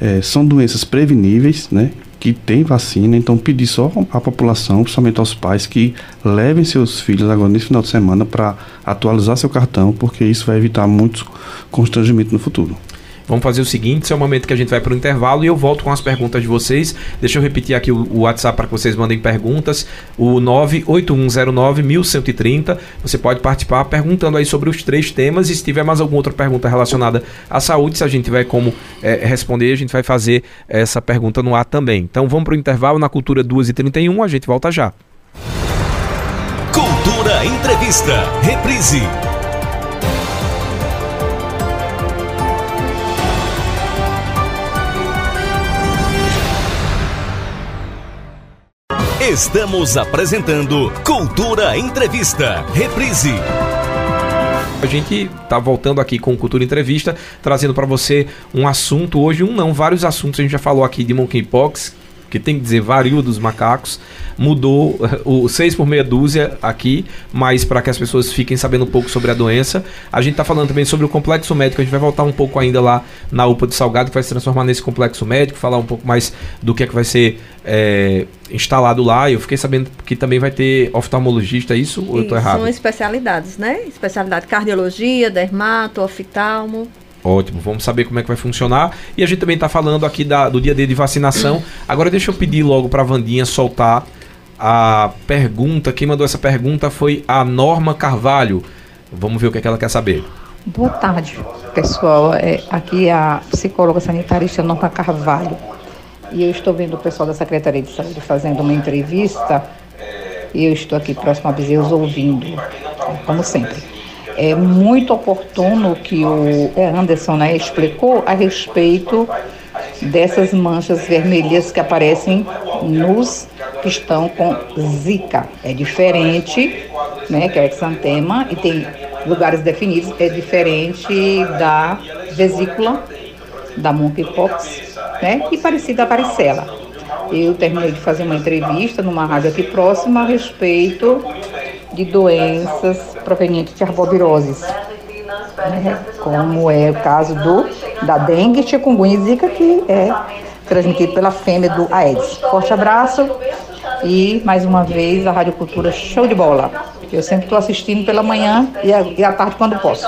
é, são doenças preveníveis, né? Que tem vacina, então pedir só à população, principalmente aos pais, que levem seus filhos agora nesse final de semana para atualizar seu cartão, porque isso vai evitar muitos constrangimentos no futuro. Vamos fazer o seguinte: esse é o momento que a gente vai para o intervalo e eu volto com as perguntas de vocês. Deixa eu repetir aqui o, o WhatsApp para que vocês mandem perguntas: o 98109-1130. Você pode participar perguntando aí sobre os três temas. E se tiver mais alguma outra pergunta relacionada à saúde, se a gente tiver como é, responder, a gente vai fazer essa pergunta no ar também. Então vamos para o intervalo na Cultura 2h31. A gente volta já. Cultura Entrevista. Reprise. Estamos apresentando Cultura Entrevista. Reprise. A gente tá voltando aqui com Cultura Entrevista, trazendo para você um assunto hoje, um não, vários assuntos. A gente já falou aqui de monkeypox, que tem que dizer varíola dos macacos, mudou o 6 por meia dúzia aqui, mas para que as pessoas fiquem sabendo um pouco sobre a doença. A gente está falando também sobre o complexo médico, a gente vai voltar um pouco ainda lá na UPA de Salgado, que vai se transformar nesse complexo médico, falar um pouco mais do que é que vai ser é, instalado lá. Eu fiquei sabendo que também vai ter oftalmologista, é isso? Ou eu tô errado? São especialidades, né? Especialidade cardiologia, dermato, oftalmo. Ótimo, vamos saber como é que vai funcionar. E a gente também está falando aqui da, do dia D de vacinação. Agora deixa eu pedir logo para a Vandinha soltar a pergunta. Quem mandou essa pergunta foi a Norma Carvalho. Vamos ver o que, é que ela quer saber. Boa tarde, pessoal. É, aqui é a psicóloga sanitarista Norma Carvalho. E eu estou vendo o pessoal da Secretaria de Saúde fazendo uma entrevista. E eu estou aqui próximo a Bezerros ouvindo, como sempre é muito oportuno que o Anderson né, explicou a respeito dessas manchas vermelhas que aparecem nos que estão com zika. É diferente, né, que é exantema, e tem lugares definidos, é diferente da vesícula, da monkeypox, né, e parecida à varicela. Eu terminei de fazer uma entrevista numa rádio aqui próxima a respeito de doenças provenientes de arboviroses, né? como é o caso do, da dengue, chikungunya e zika, que é transmitido pela fêmea do Aedes. Forte abraço e, mais uma vez, a Rádio Cultura show de bola. Eu sempre estou assistindo pela manhã e, e à tarde quando posso.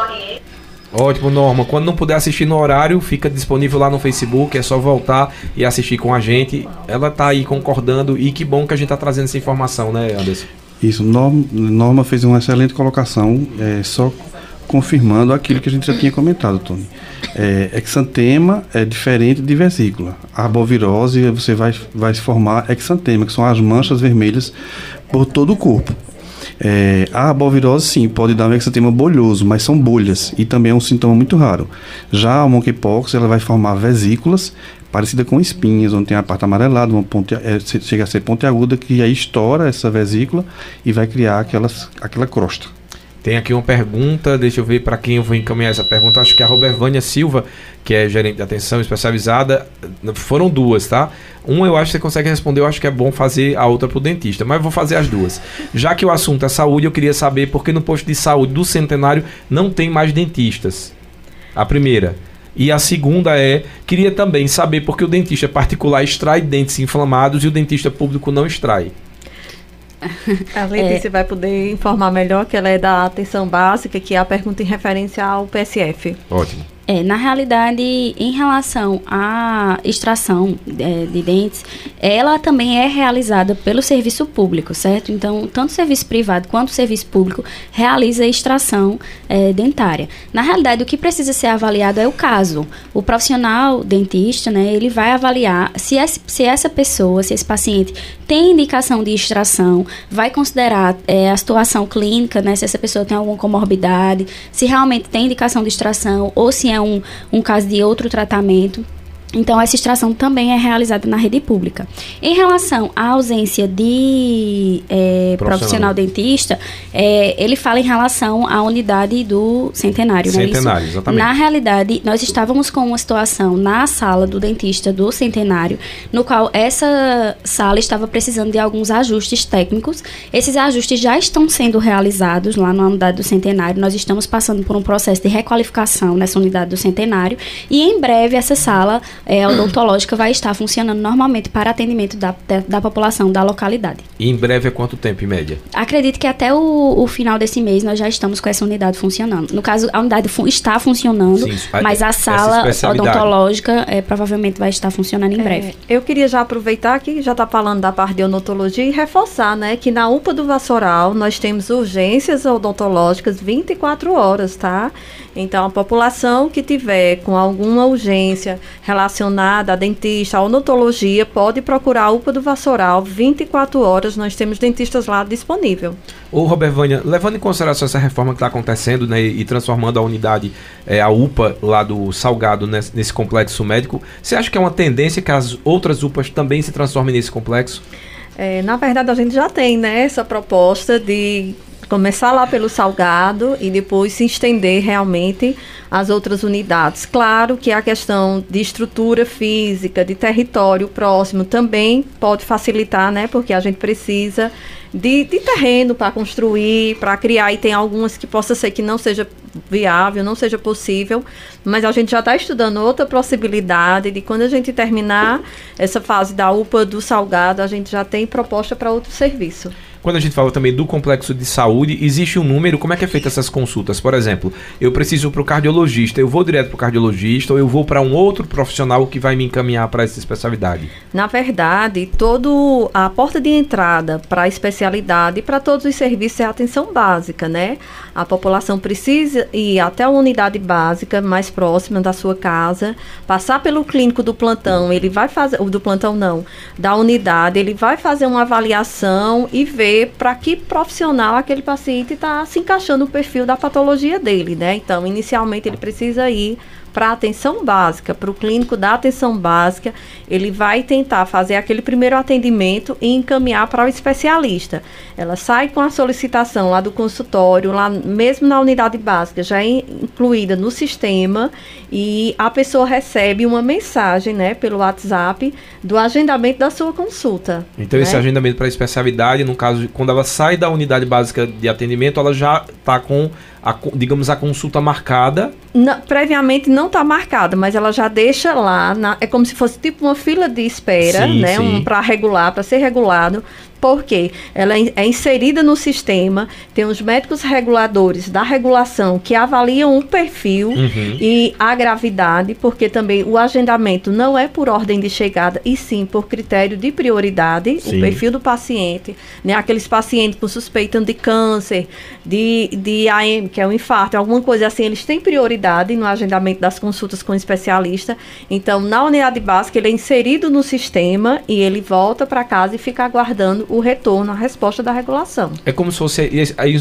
Ótimo, Norma. Quando não puder assistir no horário, fica disponível lá no Facebook, é só voltar e assistir com a gente. Ela está aí concordando e que bom que a gente está trazendo essa informação, né, Anderson? Isso, Norma, fez uma excelente colocação, é, só confirmando aquilo que a gente já tinha comentado, Tony. É, exantema é diferente de vesícula. A arbovirose, você vai, vai se formar exantema, que são as manchas vermelhas por todo o corpo. É, a arbovirose, sim, pode dar um exantema bolhoso, mas são bolhas e também é um sintoma muito raro. Já a monkeypox, ela vai formar vesículas parecida com espinhas, onde tem a parte amarelada, uma ponte, é, chega a ser pontiaguda, que aí estoura essa vesícula e vai criar aquelas, aquela crosta. Tem aqui uma pergunta, deixa eu ver para quem eu vou encaminhar essa pergunta. Acho que é a Robervânia Silva, que é gerente de atenção especializada. Foram duas, tá? Uma eu acho que você consegue responder, eu acho que é bom fazer a outra pro dentista, mas vou fazer as duas. Já que o assunto é saúde, eu queria saber por que no posto de saúde do Centenário não tem mais dentistas. A primeira. E a segunda é, queria também saber por que o dentista particular extrai dentes inflamados e o dentista público não extrai. A Letícia é. vai poder informar melhor que ela é da atenção básica, que é a pergunta em referência ao PSF. Ótimo. É, na realidade, em relação à extração é, de dentes, ela também é realizada pelo serviço público, certo? Então, tanto o serviço privado quanto o serviço público realiza a extração é, dentária. Na realidade, o que precisa ser avaliado é o caso. O profissional dentista, né, ele vai avaliar se, esse, se essa pessoa, se esse paciente tem indicação de extração, vai considerar é, a situação clínica, né, se essa pessoa tem alguma comorbidade, se realmente tem indicação de extração ou se é um, um caso de outro tratamento. Então, essa extração também é realizada na rede pública. Em relação à ausência de é, profissional. profissional. dentista, é, ele fala em relação à unidade do centenário. Centenário, é exatamente. Na realidade, nós estávamos com uma situação na sala do dentista do centenário, no qual essa sala estava precisando de alguns ajustes técnicos. Esses ajustes já estão sendo realizados lá na unidade do centenário. Nós estamos passando por um processo de requalificação nessa unidade do centenário. E em breve essa sala é, odontológica vai estar funcionando normalmente para atendimento da, da, da, população da localidade. E em breve é quanto tempo, em média? Acredito que até o, o, final desse mês nós já estamos com essa unidade funcionando. No caso, a unidade fu está funcionando, Sim, mas a sala odontológica é, provavelmente vai estar funcionando em é, breve. Eu queria já aproveitar que já está falando da parte de odontologia e reforçar, né, que na UPA do Vassoural nós temos urgências odontológicas 24 horas, tá? Então, a população que tiver com alguma urgência relacionada relacionada a dentista, a odontologia, pode procurar a UPA do Vassoural 24 horas. Nós temos dentistas lá disponível. Ô, Robert Vânia, levando em consideração essa reforma que está acontecendo né, e transformando a unidade, é, a UPA lá do Salgado nesse, nesse complexo médico, você acha que é uma tendência que as outras UPAs também se transformem nesse complexo? É, na verdade, a gente já tem né, essa proposta de começar lá pelo Salgado e depois se estender realmente às outras unidades. Claro que a questão de estrutura física, de território próximo também pode facilitar, né? Porque a gente precisa de, de terreno para construir, para criar, e tem algumas que possa ser que não seja viável, não seja possível, mas a gente já está estudando outra possibilidade de quando a gente terminar essa fase da UPA do Salgado, a gente já tem proposta para outro serviço. Quando a gente fala também do complexo de saúde, existe um número, como é que é feita essas consultas? Por exemplo, eu preciso para o cardiologista, eu vou direto para o cardiologista ou eu vou para um outro profissional que vai me encaminhar para essa especialidade? Na verdade, todo a porta de entrada para a especialidade e para todos os serviços é a atenção básica, né? A população precisa ir até a unidade básica mais próxima da sua casa, passar pelo clínico do plantão, ele vai fazer, do plantão não, da unidade, ele vai fazer uma avaliação e ver ver para que profissional aquele paciente está se encaixando no perfil da patologia dele, né? Então, inicialmente ele precisa ir para atenção básica, para o clínico da atenção básica, ele vai tentar fazer aquele primeiro atendimento e encaminhar para o especialista. Ela sai com a solicitação lá do consultório, lá mesmo na unidade básica, já é incluída no sistema e a pessoa recebe uma mensagem, né, pelo WhatsApp do agendamento da sua consulta. Então né? esse agendamento para especialidade, no caso, quando ela sai da unidade básica de atendimento, ela já está com a, digamos, a consulta marcada? Não, previamente não está marcada, mas ela já deixa lá, na, é como se fosse tipo uma fila de espera, sim, né? Sim. Um, para regular, para ser regulado porque ela é, é inserida no sistema, tem os médicos reguladores da regulação que avaliam o perfil uhum. e a gravidade, porque também o agendamento não é por ordem de chegada, e sim por critério de prioridade, sim. o perfil do paciente, né? Aqueles pacientes que suspeitam de câncer, de, de AM, que é o infarto, alguma coisa assim, eles têm prioridade no agendamento das consultas com o especialista. Então, na unidade básica, ele é inserido no sistema e ele volta para casa e fica aguardando o retorno, a resposta da regulação. É como se fosse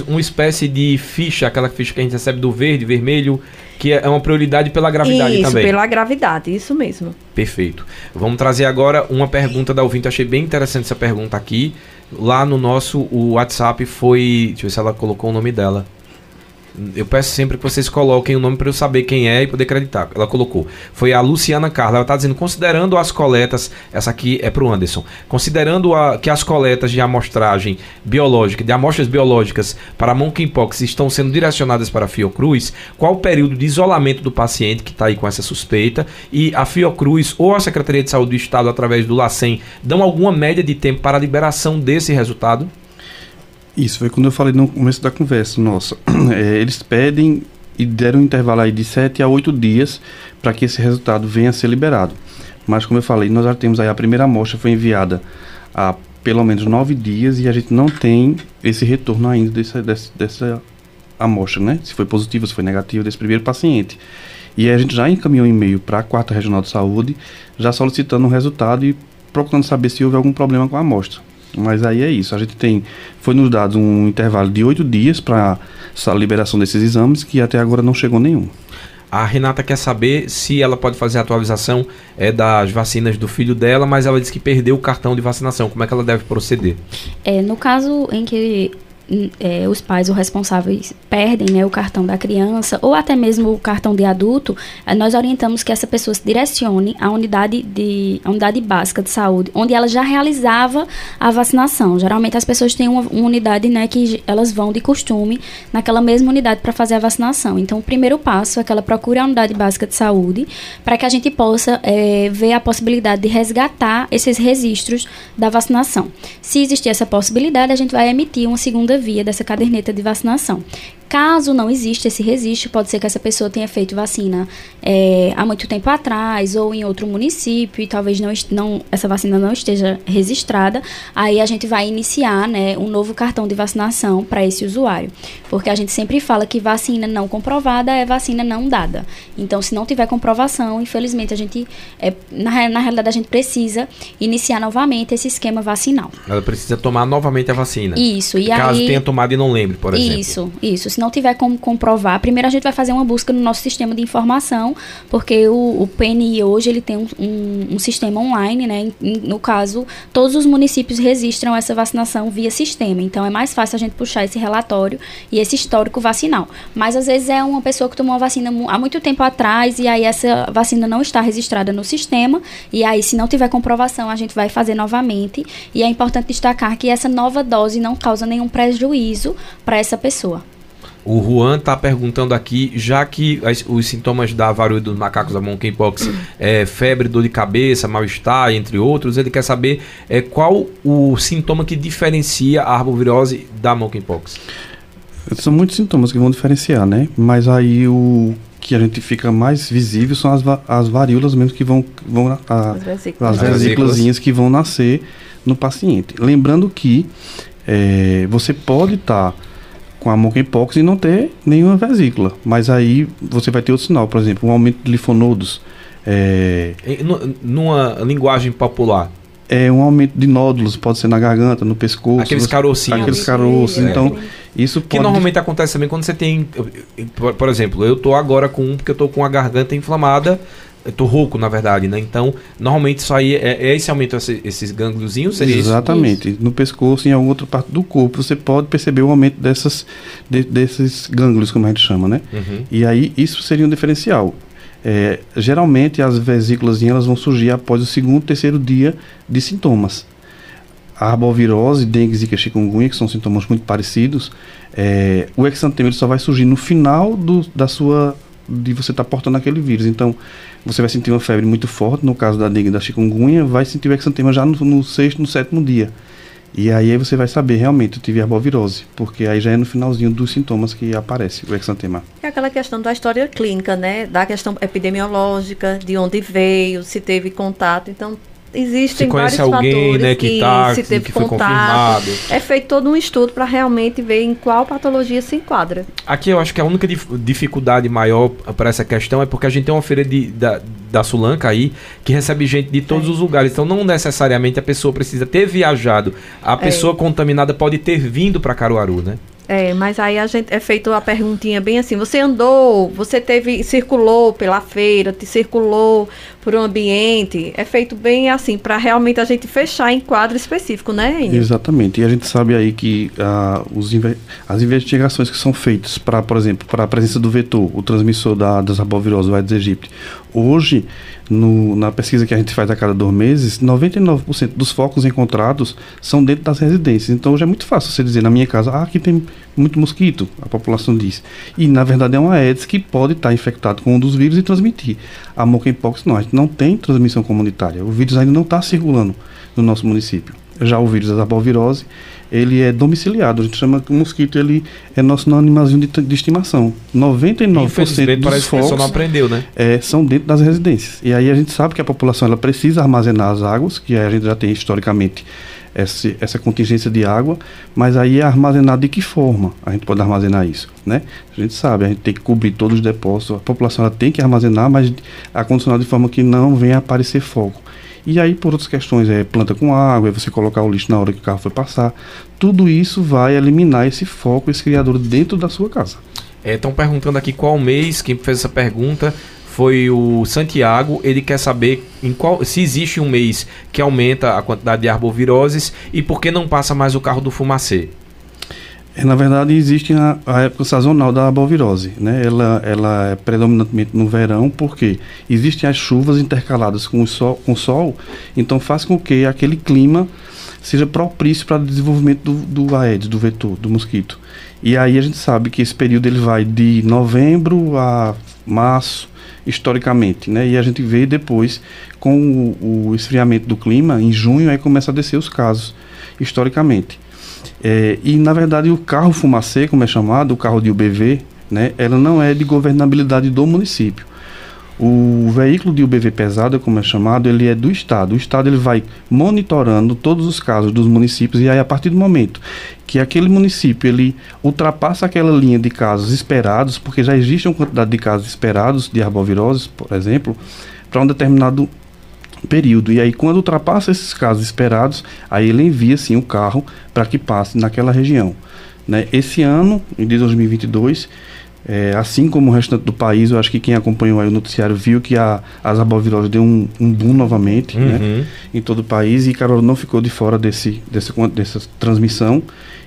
uma espécie de ficha, aquela ficha que a gente recebe do verde, vermelho, que é uma prioridade pela gravidade isso, também. Isso, pela gravidade, isso mesmo. Perfeito. Vamos trazer agora uma pergunta da ouvinte. Achei bem interessante essa pergunta aqui. Lá no nosso o WhatsApp foi. Deixa eu ver se ela colocou o nome dela. Eu peço sempre que vocês coloquem o nome para eu saber quem é e poder acreditar. Ela colocou. Foi a Luciana Carla. Ela está dizendo, considerando as coletas, essa aqui é para o Anderson, considerando a, que as coletas de amostragem biológica, de amostras biológicas para monkeypox estão sendo direcionadas para a Fiocruz, qual o período de isolamento do paciente que está aí com essa suspeita? E a Fiocruz ou a Secretaria de Saúde do Estado, através do LACEN, dão alguma média de tempo para a liberação desse resultado? Isso foi quando eu falei no começo da conversa nossa. É, eles pedem e deram um intervalo aí de 7 a 8 dias para que esse resultado venha a ser liberado. Mas como eu falei, nós já temos aí a primeira amostra foi enviada há pelo menos 9 dias e a gente não tem esse retorno ainda dessa, dessa, dessa amostra, né? Se foi positivo, se foi negativo desse primeiro paciente. E a gente já encaminhou um e-mail para a quarta regional de saúde, já solicitando um resultado e procurando saber se houve algum problema com a amostra. Mas aí é isso. A gente tem. Foi nos dado um intervalo de oito dias para a liberação desses exames, que até agora não chegou nenhum. A Renata quer saber se ela pode fazer a atualização é, das vacinas do filho dela, mas ela disse que perdeu o cartão de vacinação. Como é que ela deve proceder? É, no caso em que é, os pais ou responsáveis perdem né, o cartão da criança ou até mesmo o cartão de adulto, é, nós orientamos que essa pessoa se direcione à unidade, de, à unidade básica de saúde, onde ela já realizava a vacinação. Geralmente as pessoas têm uma, uma unidade né, que elas vão de costume naquela mesma unidade para fazer a vacinação. Então, o primeiro passo é que ela procure a unidade básica de saúde para que a gente possa é, ver a possibilidade de resgatar esses registros da vacinação. Se existir essa possibilidade, a gente vai emitir uma segunda via dessa caderneta de vacinação. Caso não exista esse registro, pode ser que essa pessoa tenha feito vacina é, há muito tempo atrás ou em outro município e talvez não, não, essa vacina não esteja registrada. Aí a gente vai iniciar né, um novo cartão de vacinação para esse usuário. Porque a gente sempre fala que vacina não comprovada é vacina não dada. Então, se não tiver comprovação, infelizmente a gente, é, na, na realidade, a gente precisa iniciar novamente esse esquema vacinal. Ela precisa tomar novamente a vacina. Isso. E Caso aí, tenha tomado e não lembre, por exemplo. Isso, isso. Se não tiver como comprovar, primeiro a gente vai fazer uma busca no nosso sistema de informação, porque o, o PNI hoje ele tem um, um, um sistema online, né? No caso, todos os municípios registram essa vacinação via sistema. Então é mais fácil a gente puxar esse relatório e esse histórico vacinal. Mas às vezes é uma pessoa que tomou a vacina há muito tempo atrás e aí essa vacina não está registrada no sistema. E aí, se não tiver comprovação, a gente vai fazer novamente. E é importante destacar que essa nova dose não causa nenhum prejuízo para essa pessoa. O Juan está perguntando aqui, já que as, os sintomas da varíola dos macacos da monkeypox é febre, dor de cabeça, mal-estar, entre outros, ele quer saber é, qual o sintoma que diferencia a arbovirose da monkeypox. São muitos sintomas que vão diferenciar, né? Mas aí o que a gente fica mais visível são as, as varíolas mesmo que vão, vão a, as vesículas. as vesículas que vão nascer no paciente. Lembrando que é, você pode estar tá com a monkeypox e não ter nenhuma vesícula. Mas aí você vai ter outro sinal, por exemplo, um aumento de linfonodos. É... Numa linguagem popular. É um aumento de nódulos, pode ser na garganta, no pescoço. Aqueles carocinhos. Aqueles caroços. É. Então, isso Que normalmente acontece também quando você tem. Por, por exemplo, eu tô agora com um porque eu tô com a garganta inflamada tô rouco, na verdade, né? Então, normalmente isso aí é, é esse aumento, esse, esses gângliozinhos, seria Exatamente. Isso? No pescoço e em alguma outra parte do corpo, você pode perceber o aumento dessas, de, desses gânglios, como a gente chama, né? Uhum. E aí, isso seria um diferencial. É, geralmente, as vesículas elas vão surgir após o segundo, terceiro dia de sintomas. A arbovirose, dengue, zika, chikungunya, que são sintomas muito parecidos, é, o exantema só vai surgir no final do, da sua de você estar tá portando aquele vírus. Então, você vai sentir uma febre muito forte, no caso da dengue da chikungunya, vai sentir o exantema já no, no sexto, no sétimo dia. E aí você vai saber realmente eu tive arbovirose, porque aí já é no finalzinho dos sintomas que aparece o exantema. É aquela questão da história clínica, né? Da questão epidemiológica, de onde veio, se teve contato. Então, existem vários alguém, fatores né, que, que tá, se teve que contato. É feito todo um estudo para realmente ver em qual patologia se enquadra. Aqui eu acho que a única dif dificuldade maior para essa questão é porque a gente tem uma feira de, da, da Sulanca aí que recebe gente de todos é. os lugares. Então não necessariamente a pessoa precisa ter viajado. A é. pessoa é. contaminada pode ter vindo para Caruaru, né? É, mas aí a gente é feito a perguntinha bem assim, você andou, você teve, circulou pela feira, te circulou por um ambiente, é feito bem assim, para realmente a gente fechar em quadro específico, né, Enio? Exatamente, e a gente sabe aí que uh, os, as investigações que são feitas para, por exemplo, para a presença do vetor, o transmissor da, das arboviroses, o Aedes aegypti, hoje, no, na pesquisa que a gente faz a cada dois meses, 99% dos focos encontrados são dentro das residências. Então hoje é muito fácil você dizer na minha casa, ah, aqui tem muito mosquito, a população diz. E na verdade é uma Aedes que pode estar infectado com um dos vírus e transmitir. A monkeypox não, a gente não tem transmissão comunitária. O vírus ainda não está circulando no nosso município. Já o vírus da arbovirose, ele é domiciliado. A gente chama que o mosquito ele é nosso animalzinho de, de estimação. 99% dos focos não aprendeu, né? É, são dentro das residências. E aí a gente sabe que a população ela precisa armazenar as águas, que a gente já tem historicamente essa, essa contingência de água, mas aí é armazenado de que forma a gente pode armazenar isso, né? A gente sabe, a gente tem que cobrir todos os depósitos, a população ela tem que armazenar, mas acondicionado de forma que não venha aparecer fogo. E aí, por outras questões, é planta com água, é você colocar o lixo na hora que o carro foi passar. Tudo isso vai eliminar esse foco, esse criador dentro da sua casa. Estão é, perguntando aqui qual mês, quem fez essa pergunta foi o Santiago. Ele quer saber em qual, se existe um mês que aumenta a quantidade de arboviroses e por que não passa mais o carro do fumacê. É, na verdade, existe a, a, época sazonal da arbovirose. Né? Ela, ela é predominantemente no verão, porque existem as chuvas intercaladas com o sol, com o sol então faz com que aquele clima seja propício para o desenvolvimento do, do Aedes, do vetor, do mosquito. E aí a gente sabe que esse período ele vai de novembro a março, historicamente, né? E a gente vê depois, com o, o esfriamento do clima, em junho, aí começa a descer os casos, historicamente. É, e, na verdade, o carro fumacê, como é chamado, o carro de UBV, né, ela não é de governabilidade do município. O veículo de UBV pesado, como é chamado, ele é do Estado. O Estado ele vai monitorando todos os casos dos municípios e aí a partir do momento que aquele município ele ultrapassa aquela linha de casos esperados, porque já existe uma quantidade de casos esperados de arbovirose, por exemplo, para um determinado período. E aí quando ultrapassa esses casos esperados, aí ele envia sim o carro para que passe naquela região. Né? Esse ano, em 2022, é, assim como o restante do país, eu acho que quem acompanhou o noticiário viu que a, as arboviroses deu um, um boom novamente né, Uhum. em todo o país e Carol não ficou de fora desse, desse, dessa transmissão.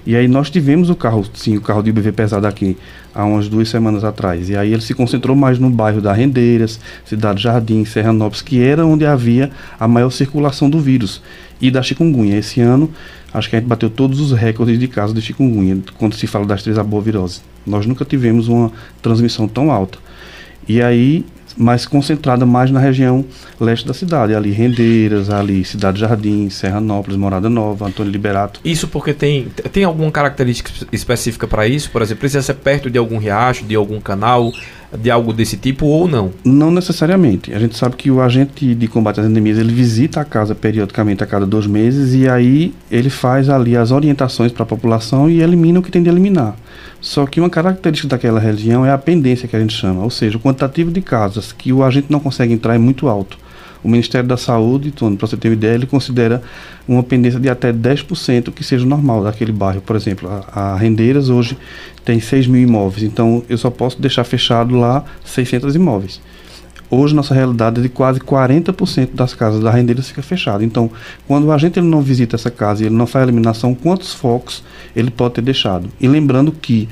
E aí nós tivemos o carro, sim, o carro de IBV pesado aqui há umas duas semanas atrás. E aí ele se concentrou mais no bairro da Rendeiras, Cidade Jardim, Serranópolis, que era onde havia a maior circulação do vírus e da chikungunya. Esse ano, acho que a gente bateu todos os recordes de casos de chikungunya quando se fala das três arboviroses. Nós nunca tivemos uma transmissão tão alta. E aí, mais concentrada mais na região leste da cidade, ali Rendeiras, ali Cidade Jardim, Serranópolis, Morada Nova, Antônio Liberato. Isso porque tem, tem alguma característica espe- específica para isso? Por exemplo, precisa ser perto de algum riacho, de algum canal, de algo desse tipo ou não? Não necessariamente. A gente sabe que o agente de combate às endemias ele visita a casa periodicamente a cada dois meses e aí ele faz ali as orientações para a população e elimina o que tem de eliminar. Só que uma característica daquela região é a pendência que a gente chama, ou seja, o quantitativo de casas que o agente não consegue entrar é muito alto. O Ministério da Saúde, para você ter uma ideia, ele considera uma pendência de até 10% que seja normal daquele bairro. Por exemplo, a, a Rendeiras hoje tem 6 mil imóveis, então eu só posso deixar fechado lá 600 imóveis. Hoje nossa realidade é de quase 40% das casas da Rendeiras fica fechada. Então, quando o agente ele não visita essa casa e ele não faz a eliminação, quantos focos ele pode ter deixado? E lembrando que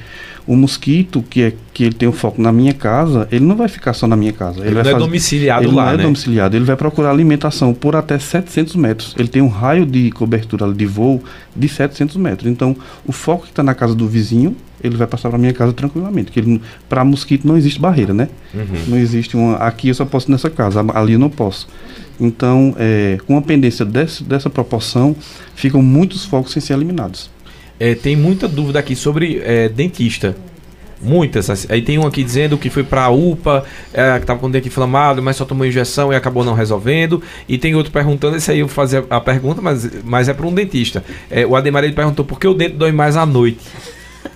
o mosquito, que é que ele tem um foco na minha casa, ele não vai ficar só na minha casa. Ele, vai não é fazer- domiciliado ele lá, não é né? domiciliado, ele vai procurar alimentação por até 700 metros. Ele tem um raio de cobertura de voo de 700 metros. Então, o foco que está na casa do vizinho, ele vai passar para minha casa tranquilamente. Porque para mosquito não existe barreira, né? Uhum. Não existe uma. Aqui eu só posso nessa casa, ali eu não posso. Então, é, com a pendência desse, dessa proporção, ficam muitos focos sem ser eliminados. É, tem muita dúvida aqui sobre é, dentista. Muitas. assim. Aí tem um aqui dizendo que foi pra UPA, é, que tava com o dente inflamado, mas só tomou injeção e acabou não resolvendo. E tem outro perguntando, esse aí eu vou fazer a pergunta, mas, mas é para um dentista. É, o Ademar ele perguntou por que o dente dói mais à noite.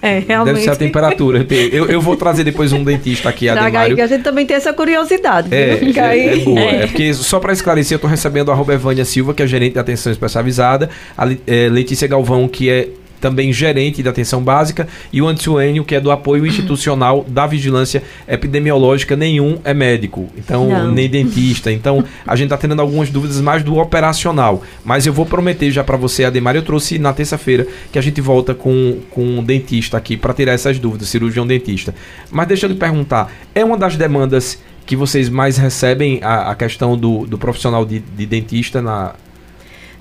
É, realmente. Deve ser a temperatura. Eu, eu vou trazer depois um dentista aqui, aí, Ademário. a gente também tem essa curiosidade. É, viu? É, é boa. É porque, só para esclarecer, eu tô recebendo a arroba Evânia Silva, que é gerente de atenção especializada, a é, Letícia Galvão, que é também gerente de atenção básica, e o Antônio Enio, que é do apoio institucional da vigilância epidemiológica, nenhum é médico, então Não. nem dentista. Então, a gente tá tendo algumas dúvidas mais do operacional. Mas eu vou prometer já para você, Ademar, eu trouxe na terça-feira que a gente volta com, com um dentista aqui para tirar essas dúvidas, cirurgião dentista. Mas deixa eu lhe perguntar, é uma das demandas que vocês mais recebem a, a questão do, do profissional de, de dentista na.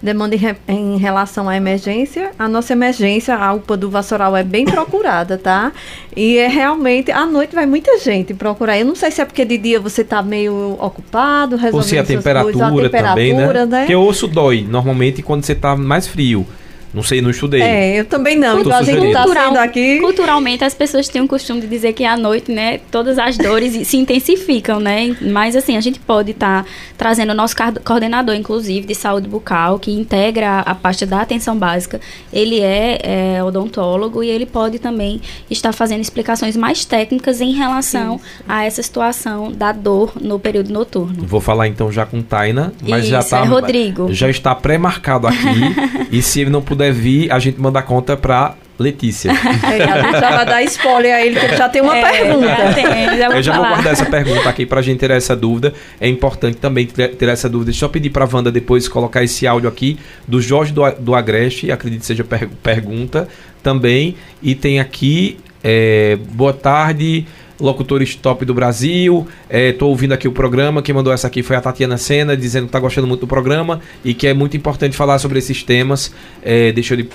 Demanda em, em relação à emergência, a nossa emergência, a UPA do Vassoural é bem procurada, tá? E é realmente, à noite vai muita gente procurar. Eu não sei se é porque de dia você tá meio ocupado, resolvendo Ou se a suas temperatura, coisas, a também, né? temperatura, né? Porque o osso dói normalmente quando você tá mais frio. Não sei, não estudei. É, eu também não. Sugerindo. tá Cultural- aqui. Culturalmente, as pessoas têm o costume de dizer que à noite, né, todas as dores se intensificam, né? Mas, assim, a gente pode estar trazendo o nosso coordenador, inclusive, de saúde bucal, que integra a pasta da atenção básica. Ele é, é, odontólogo e ele pode também estar fazendo explicações mais técnicas em relação a essa situação da dor no período noturno. Vou falar então já com Taina, mas já Isso, tá. é Rodrigo. Já está pré-marcado aqui. e se ele não puder vir, a gente manda a conta pra Letícia. É, a já vai dar spoiler a ele, que ele já tem uma É, pergunta. já tem, já vou Eu já vou falar. guardar essa pergunta aqui pra gente ter essa dúvida. É importante também ter essa dúvida. Deixa eu pedir pra Wanda depois colocar esse áudio aqui do Jorge do, do Agreste, acredito que seja per- pergunta também. E tem aqui, é, boa tarde, locutores top do Brasil. Estou ouvindo aqui o programa. Quem mandou essa aqui foi a Tatiana Sena, dizendo que está gostando muito do programa e que é muito importante falar sobre esses temas. É, deixa eu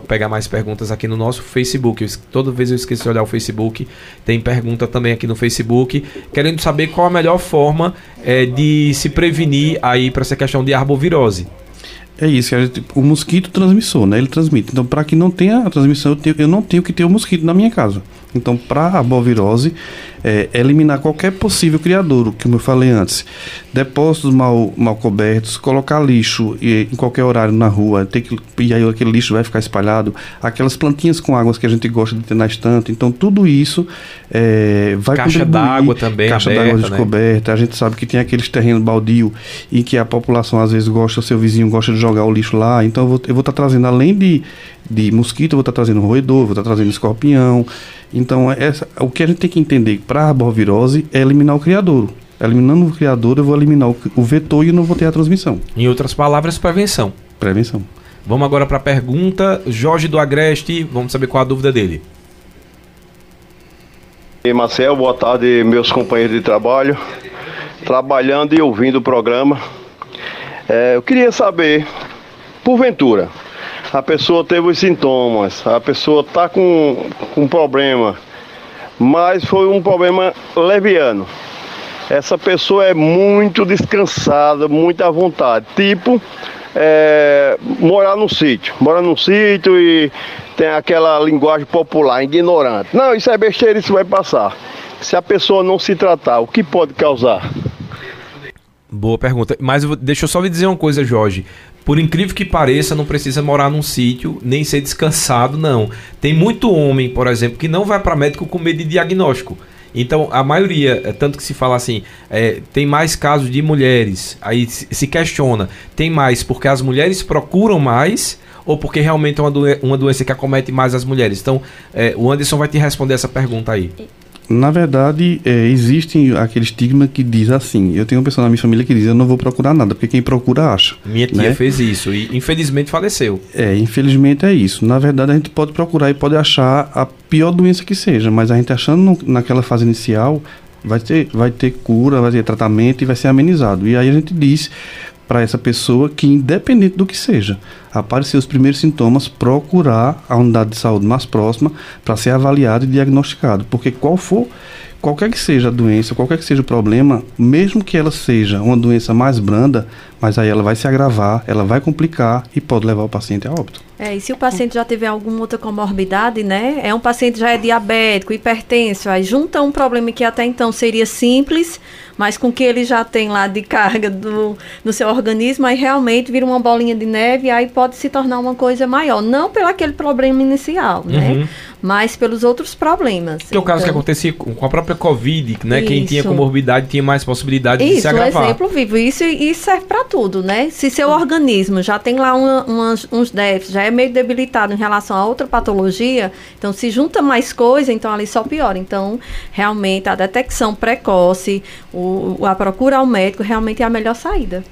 pegar mais perguntas aqui no nosso Facebook. Eu toda vez eu esqueço de olhar o Facebook. Tem pergunta também aqui no Facebook, querendo saber qual a melhor forma é, de se prevenir aí para essa questão de arbovirose. é isso, é, tipo, o mosquito transmissor, né? Ele transmite. Então, para que não tenha a transmissão, eu, tenho, eu não tenho que ter o mosquito na minha casa. Então, para a bovirose, é, eliminar qualquer possível criador, como eu falei antes. Depósitos mal, mal cobertos, colocar lixo e, em qualquer horário na rua, ter que, e aí aquele lixo vai ficar espalhado. Aquelas plantinhas com águas que a gente gosta de ter na estante. Então, tudo isso é, vai Caixa d'água também Caixa d'água né? descoberta. A gente sabe que tem aqueles terrenos baldio e que a população às vezes gosta, o seu vizinho gosta de jogar o lixo lá. Então, eu vou estar tá trazendo, além de, de mosquito, eu vou estar trazendo roedor, vou estar trazendo escorpião. Então, essa, o que a gente tem que entender para a arbovirose é eliminar o criador. Eliminando o criador, eu vou eliminar o, o vetor e eu não vou ter a transmissão. Em outras palavras, prevenção. Prevenção. Vamos agora para a pergunta. Jorge do Agreste, vamos saber qual a dúvida dele. E Marcel, boa tarde, meus companheiros de trabalho, trabalhando e ouvindo o programa. É, eu queria saber, porventura, a pessoa teve os sintomas, a pessoa está com, com problema, mas foi um problema leviano. Essa pessoa é muito descansada, muito à vontade. Tipo, é, morar num sítio. Mora num sítio e tem aquela linguagem popular, ignorante. Não, isso é besteira, isso vai passar. Se a pessoa não se tratar, o que pode causar? Boa pergunta. Mas deixa eu só lhe dizer uma coisa, Jorge. Por incrível que pareça, não precisa morar num sítio, nem ser descansado, não. Tem muito homem, por exemplo, que não vai para médico com medo de diagnóstico. Então, a maioria, é tanto que se fala assim, é, tem mais casos de mulheres. Aí se questiona, tem mais porque as mulheres procuram mais ou porque realmente é uma, uma doença que acomete mais as mulheres? Então, é, o Anderson vai te responder essa pergunta aí. Na verdade, é, existe aquele estigma que diz assim: eu tenho uma pessoa na minha família que diz, eu não vou procurar nada, porque quem procura acha. Minha tia né? fez isso e infelizmente faleceu. É, infelizmente é isso. Na verdade, a gente pode procurar e pode achar a pior doença que seja, mas a gente achando naquela fase inicial, vai ter, vai ter cura, vai ter tratamento e vai ser amenizado. E aí a gente diz para essa pessoa que, independente do que seja, aparecer os primeiros sintomas, procurar a unidade de saúde mais próxima para ser avaliado e diagnosticado. Porque qual for, qualquer que seja a doença, qualquer que seja o problema, mesmo que ela seja uma doença mais branda, mas aí ela vai se agravar, ela vai complicar e pode levar o paciente a óbito. É, e se o paciente já tiver alguma outra comorbidade, né? É um paciente que já é diabético, hipertenso, aí junta um problema que até então seria simples, mas com que ele já tem lá de carga do, no seu organismo, aí realmente vira uma bolinha de neve aí pode se tornar uma coisa maior. Não pelo aquele problema inicial, né? Uhum. Mas pelos outros problemas. Que é o caso que Então, acontecia com a própria Covid, né? Quem tinha Isso. comorbidade tinha mais possibilidade de se Isso, um agravar. exemplo vivo. Isso, isso serve para tudo, né? Se seu organismo já tem lá uma- umas- uns déficits, já é meio debilitado em relação a outra patologia, então se junta mais coisa, então ali só piora. Então, realmente, a detecção precoce, o, a procura ao médico realmente é a melhor saída.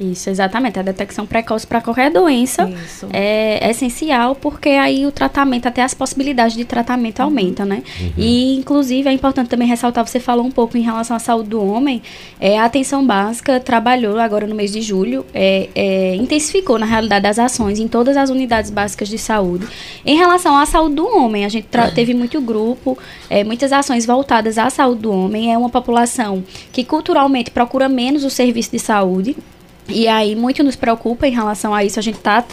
Isso, exatamente. A detecção precoce para qualquer doença Isso. é essencial porque aí o tratamento, até as possibilidades de tratamento aumentam, né? E, inclusive, é importante também ressaltar, você falou um pouco em relação à saúde do homem, é, a atenção básica trabalhou agora no mês de julho, é, é, intensificou, na realidade, as ações em todas as unidades básicas de saúde. Em relação à saúde do homem, a gente tra- teve muito grupo, é, muitas ações voltadas à saúde do homem. É uma população que culturalmente procura menos o serviço de saúde. E aí, muito nos preocupa em relação a isso. A gente está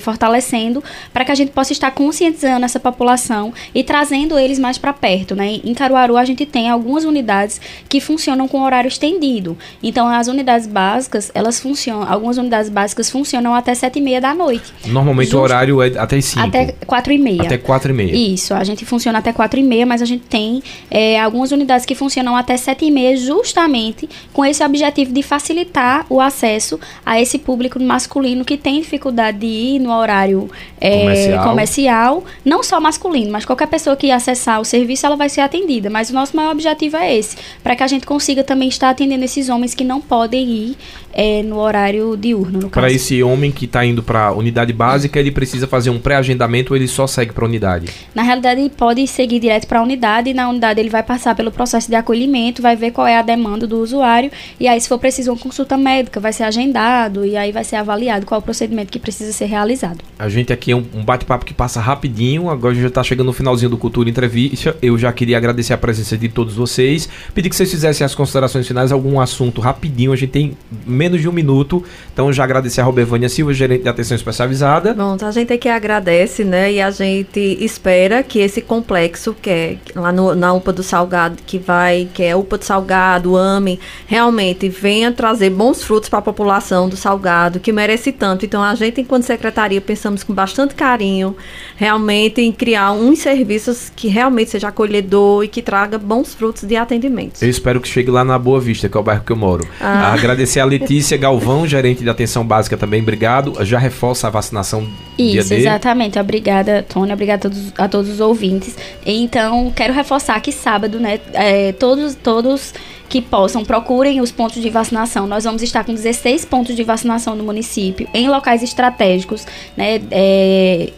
fortalecendo para que a gente possa estar conscientizando essa população e trazendo eles mais para perto. Né? Em Caruaru, a gente tem algumas unidades que funcionam com horário estendido. Então, as unidades básicas, elas funcionam, algumas unidades básicas funcionam até sete e meia da noite. Normalmente o horário é até 5. Até quatro e meia. Até 4 e meia. Isso, a gente funciona até 4 e meia, mas a gente tem é, algumas unidades que funcionam até 7 e meia, justamente com esse objetivo de facilitar o acesso a esse público masculino que tem dificuldade de ir no horário é, Comercial. comercial. não só masculino, mas qualquer pessoa que acessar o serviço, ela vai ser atendida. Mas o nosso maior objetivo é esse, para que a gente consiga também estar atendendo esses homens que não podem ir é, no horário diurno, no Para esse homem que está indo para unidade básica, ele precisa fazer um pré-agendamento ou ele só segue para unidade? Na realidade, ele pode seguir direto para a unidade e na unidade ele vai passar pelo processo de acolhimento, vai ver qual é a demanda do usuário e aí, se for preciso uma consulta médica, vai ser agendado e aí vai ser avaliado qual o procedimento que precisa ser realizado. A gente aqui é um, um bate-papo que passa rapidinho, agora a gente já está chegando no finalzinho do Cultura Entrevista. Eu já queria agradecer a presença de todos vocês, pedir que vocês fizessem as considerações finais, algum assunto rapidinho, a gente tem menos de um minuto, então já agradecer a Robervânia Silva, gerente de atenção especializada. Bom, a gente aqui agradece, né, e a gente espera que esse complexo, que é lá no, na UPA do Salgado, que vai, que é UPA do Salgado, AME, realmente venha trazer bons frutos para a população do Salgado, que merece tanto. Então, a gente, enquanto secretaria, pensamos com bastante carinho, realmente, em criar uns serviços que realmente seja acolhedor e que traga bons frutos de atendimento. Eu espero que chegue lá na Boa Vista, que é o bairro que eu moro. Ah. Agradecer a Letícia Galvão, gerente de atenção básica também, obrigado. Já reforça a vacinação Isso, exatamente. Obrigada, Tônia. Obrigada a todos, a todos os ouvintes. Então, quero reforçar que sábado, né, é, todos, todos que possam, procurem os pontos de vacinação. Nós vamos estar com 16 pontos de vacinação no município, em locais estratégicos, né? É,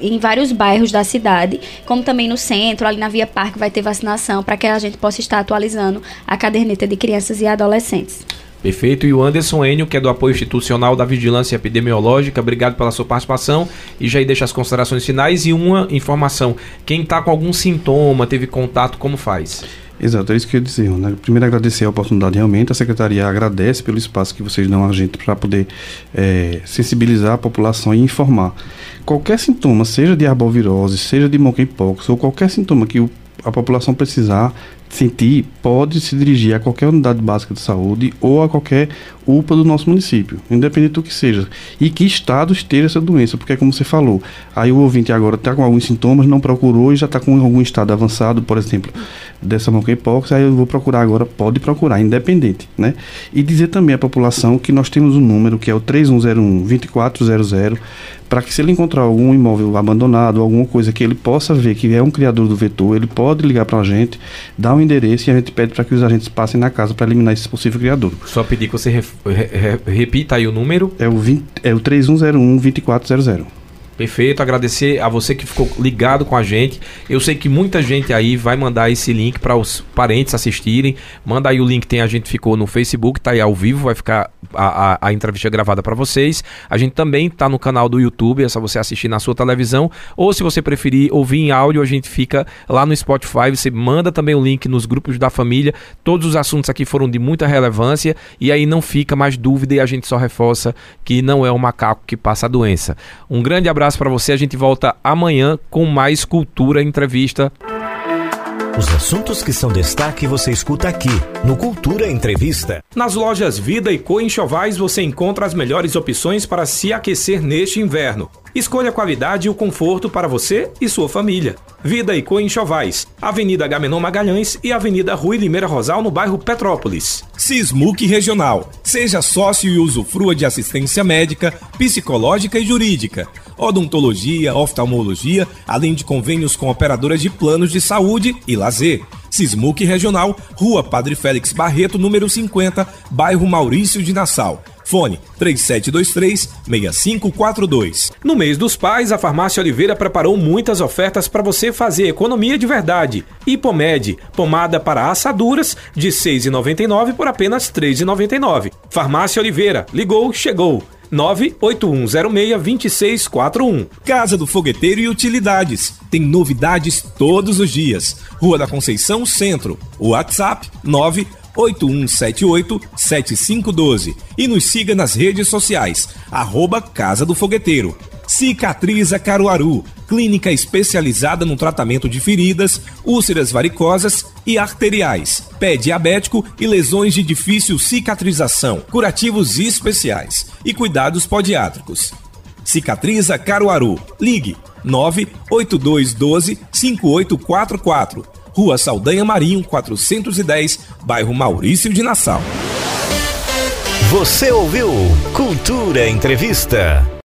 em vários bairros da cidade, como também no centro, ali na Via Parque vai ter vacinação para que a gente possa estar atualizando a caderneta de crianças e adolescentes. Perfeito. E o Anderson Enio, que é do apoio institucional da Vigilância Epidemiológica, obrigado pela sua participação. E já aí deixa as considerações finais e uma informação. Quem está com algum sintoma, teve contato, como faz? Exato, é isso que eu ia dizer. Né? Primeiro, agradecer a oportunidade realmente. A Secretaria agradece pelo espaço que vocês dão a gente para poder é, sensibilizar a população e informar. Qualquer sintoma, seja de arbovirose, seja de monkeypox, ou qualquer sintoma que o, a população precisar, sentir, pode se dirigir a qualquer unidade básica de saúde ou a qualquer UPA do nosso município, independente do que seja. E que estado esteja essa doença, porque como você falou, aí o ouvinte agora está com alguns sintomas, não procurou e já está com algum estado avançado, por exemplo, dessa monkeypox, aí eu vou procurar agora, pode procurar, independente, né? E dizer também à população que nós temos um número que é o 3101 2400 para que se ele encontrar algum imóvel abandonado, alguma coisa que ele possa ver que é um criador do vetor, ele pode ligar para a gente, dar um endereço e a gente pede para que os agentes passem na casa para eliminar esse possível criador. Só pedir que você re, re, repita aí o número. É o, 20, é o 3101 2400. Perfeito, agradecer a você que ficou ligado com a gente. Eu sei que muita gente aí vai mandar esse link para os parentes assistirem. Manda aí o link, tem a gente ficou no Facebook, tá aí ao vivo, vai ficar a, a, a entrevista gravada para vocês. A gente também tá no canal do YouTube, é só você assistir na sua televisão. Ou se você preferir ouvir em áudio, a gente fica lá no Spotify. Você manda também o link nos grupos da família. Todos os assuntos aqui foram de muita relevância e aí não fica mais dúvida e a gente só reforça que não é o macaco que passa a doença. Um grande abraço abraço para você. A gente volta amanhã com mais Cultura Entrevista. Os assuntos que são destaque você escuta aqui no Cultura Entrevista. Nas lojas Vida e Co Enxovais você encontra as melhores opções para se aquecer neste inverno. Escolha a qualidade e o conforto para você e sua família. Vida e Co Avenida Gamenon Magalhães e Avenida Rui Limeira Rosal no bairro Petrópolis. Sismuc Regional. Seja sócio e usufrua de assistência médica, psicológica e jurídica odontologia, oftalmologia, além de convênios com operadoras de planos de saúde e lazer. Sismuc Regional, Rua Padre Félix Barreto, número 50, bairro Maurício de Nassau. Fone 3723-6542. No mês dos pais, a Farmácia Oliveira preparou muitas ofertas para você fazer economia de verdade. Hipomed, pomada para assaduras, de R$ 6,99 por apenas R$ 3,99. Farmácia Oliveira, ligou, chegou. 981062641. Casa do Fogueteiro e Utilidades. Tem novidades todos os dias. Rua da Conceição Centro. WhatsApp 981787512. E nos siga nas redes sociais. Arroba Casa do Fogueteiro. Cicatriza Caruaru, clínica especializada no tratamento de feridas, úlceras varicosas e arteriais, pé diabético e lesões de difícil cicatrização, curativos especiais e cuidados podiátricos. Cicatriza Caruaru. Ligue 98212 5844. Rua Saldanha Marinho, 410, bairro Maurício de Nassau. Você ouviu Cultura Entrevista.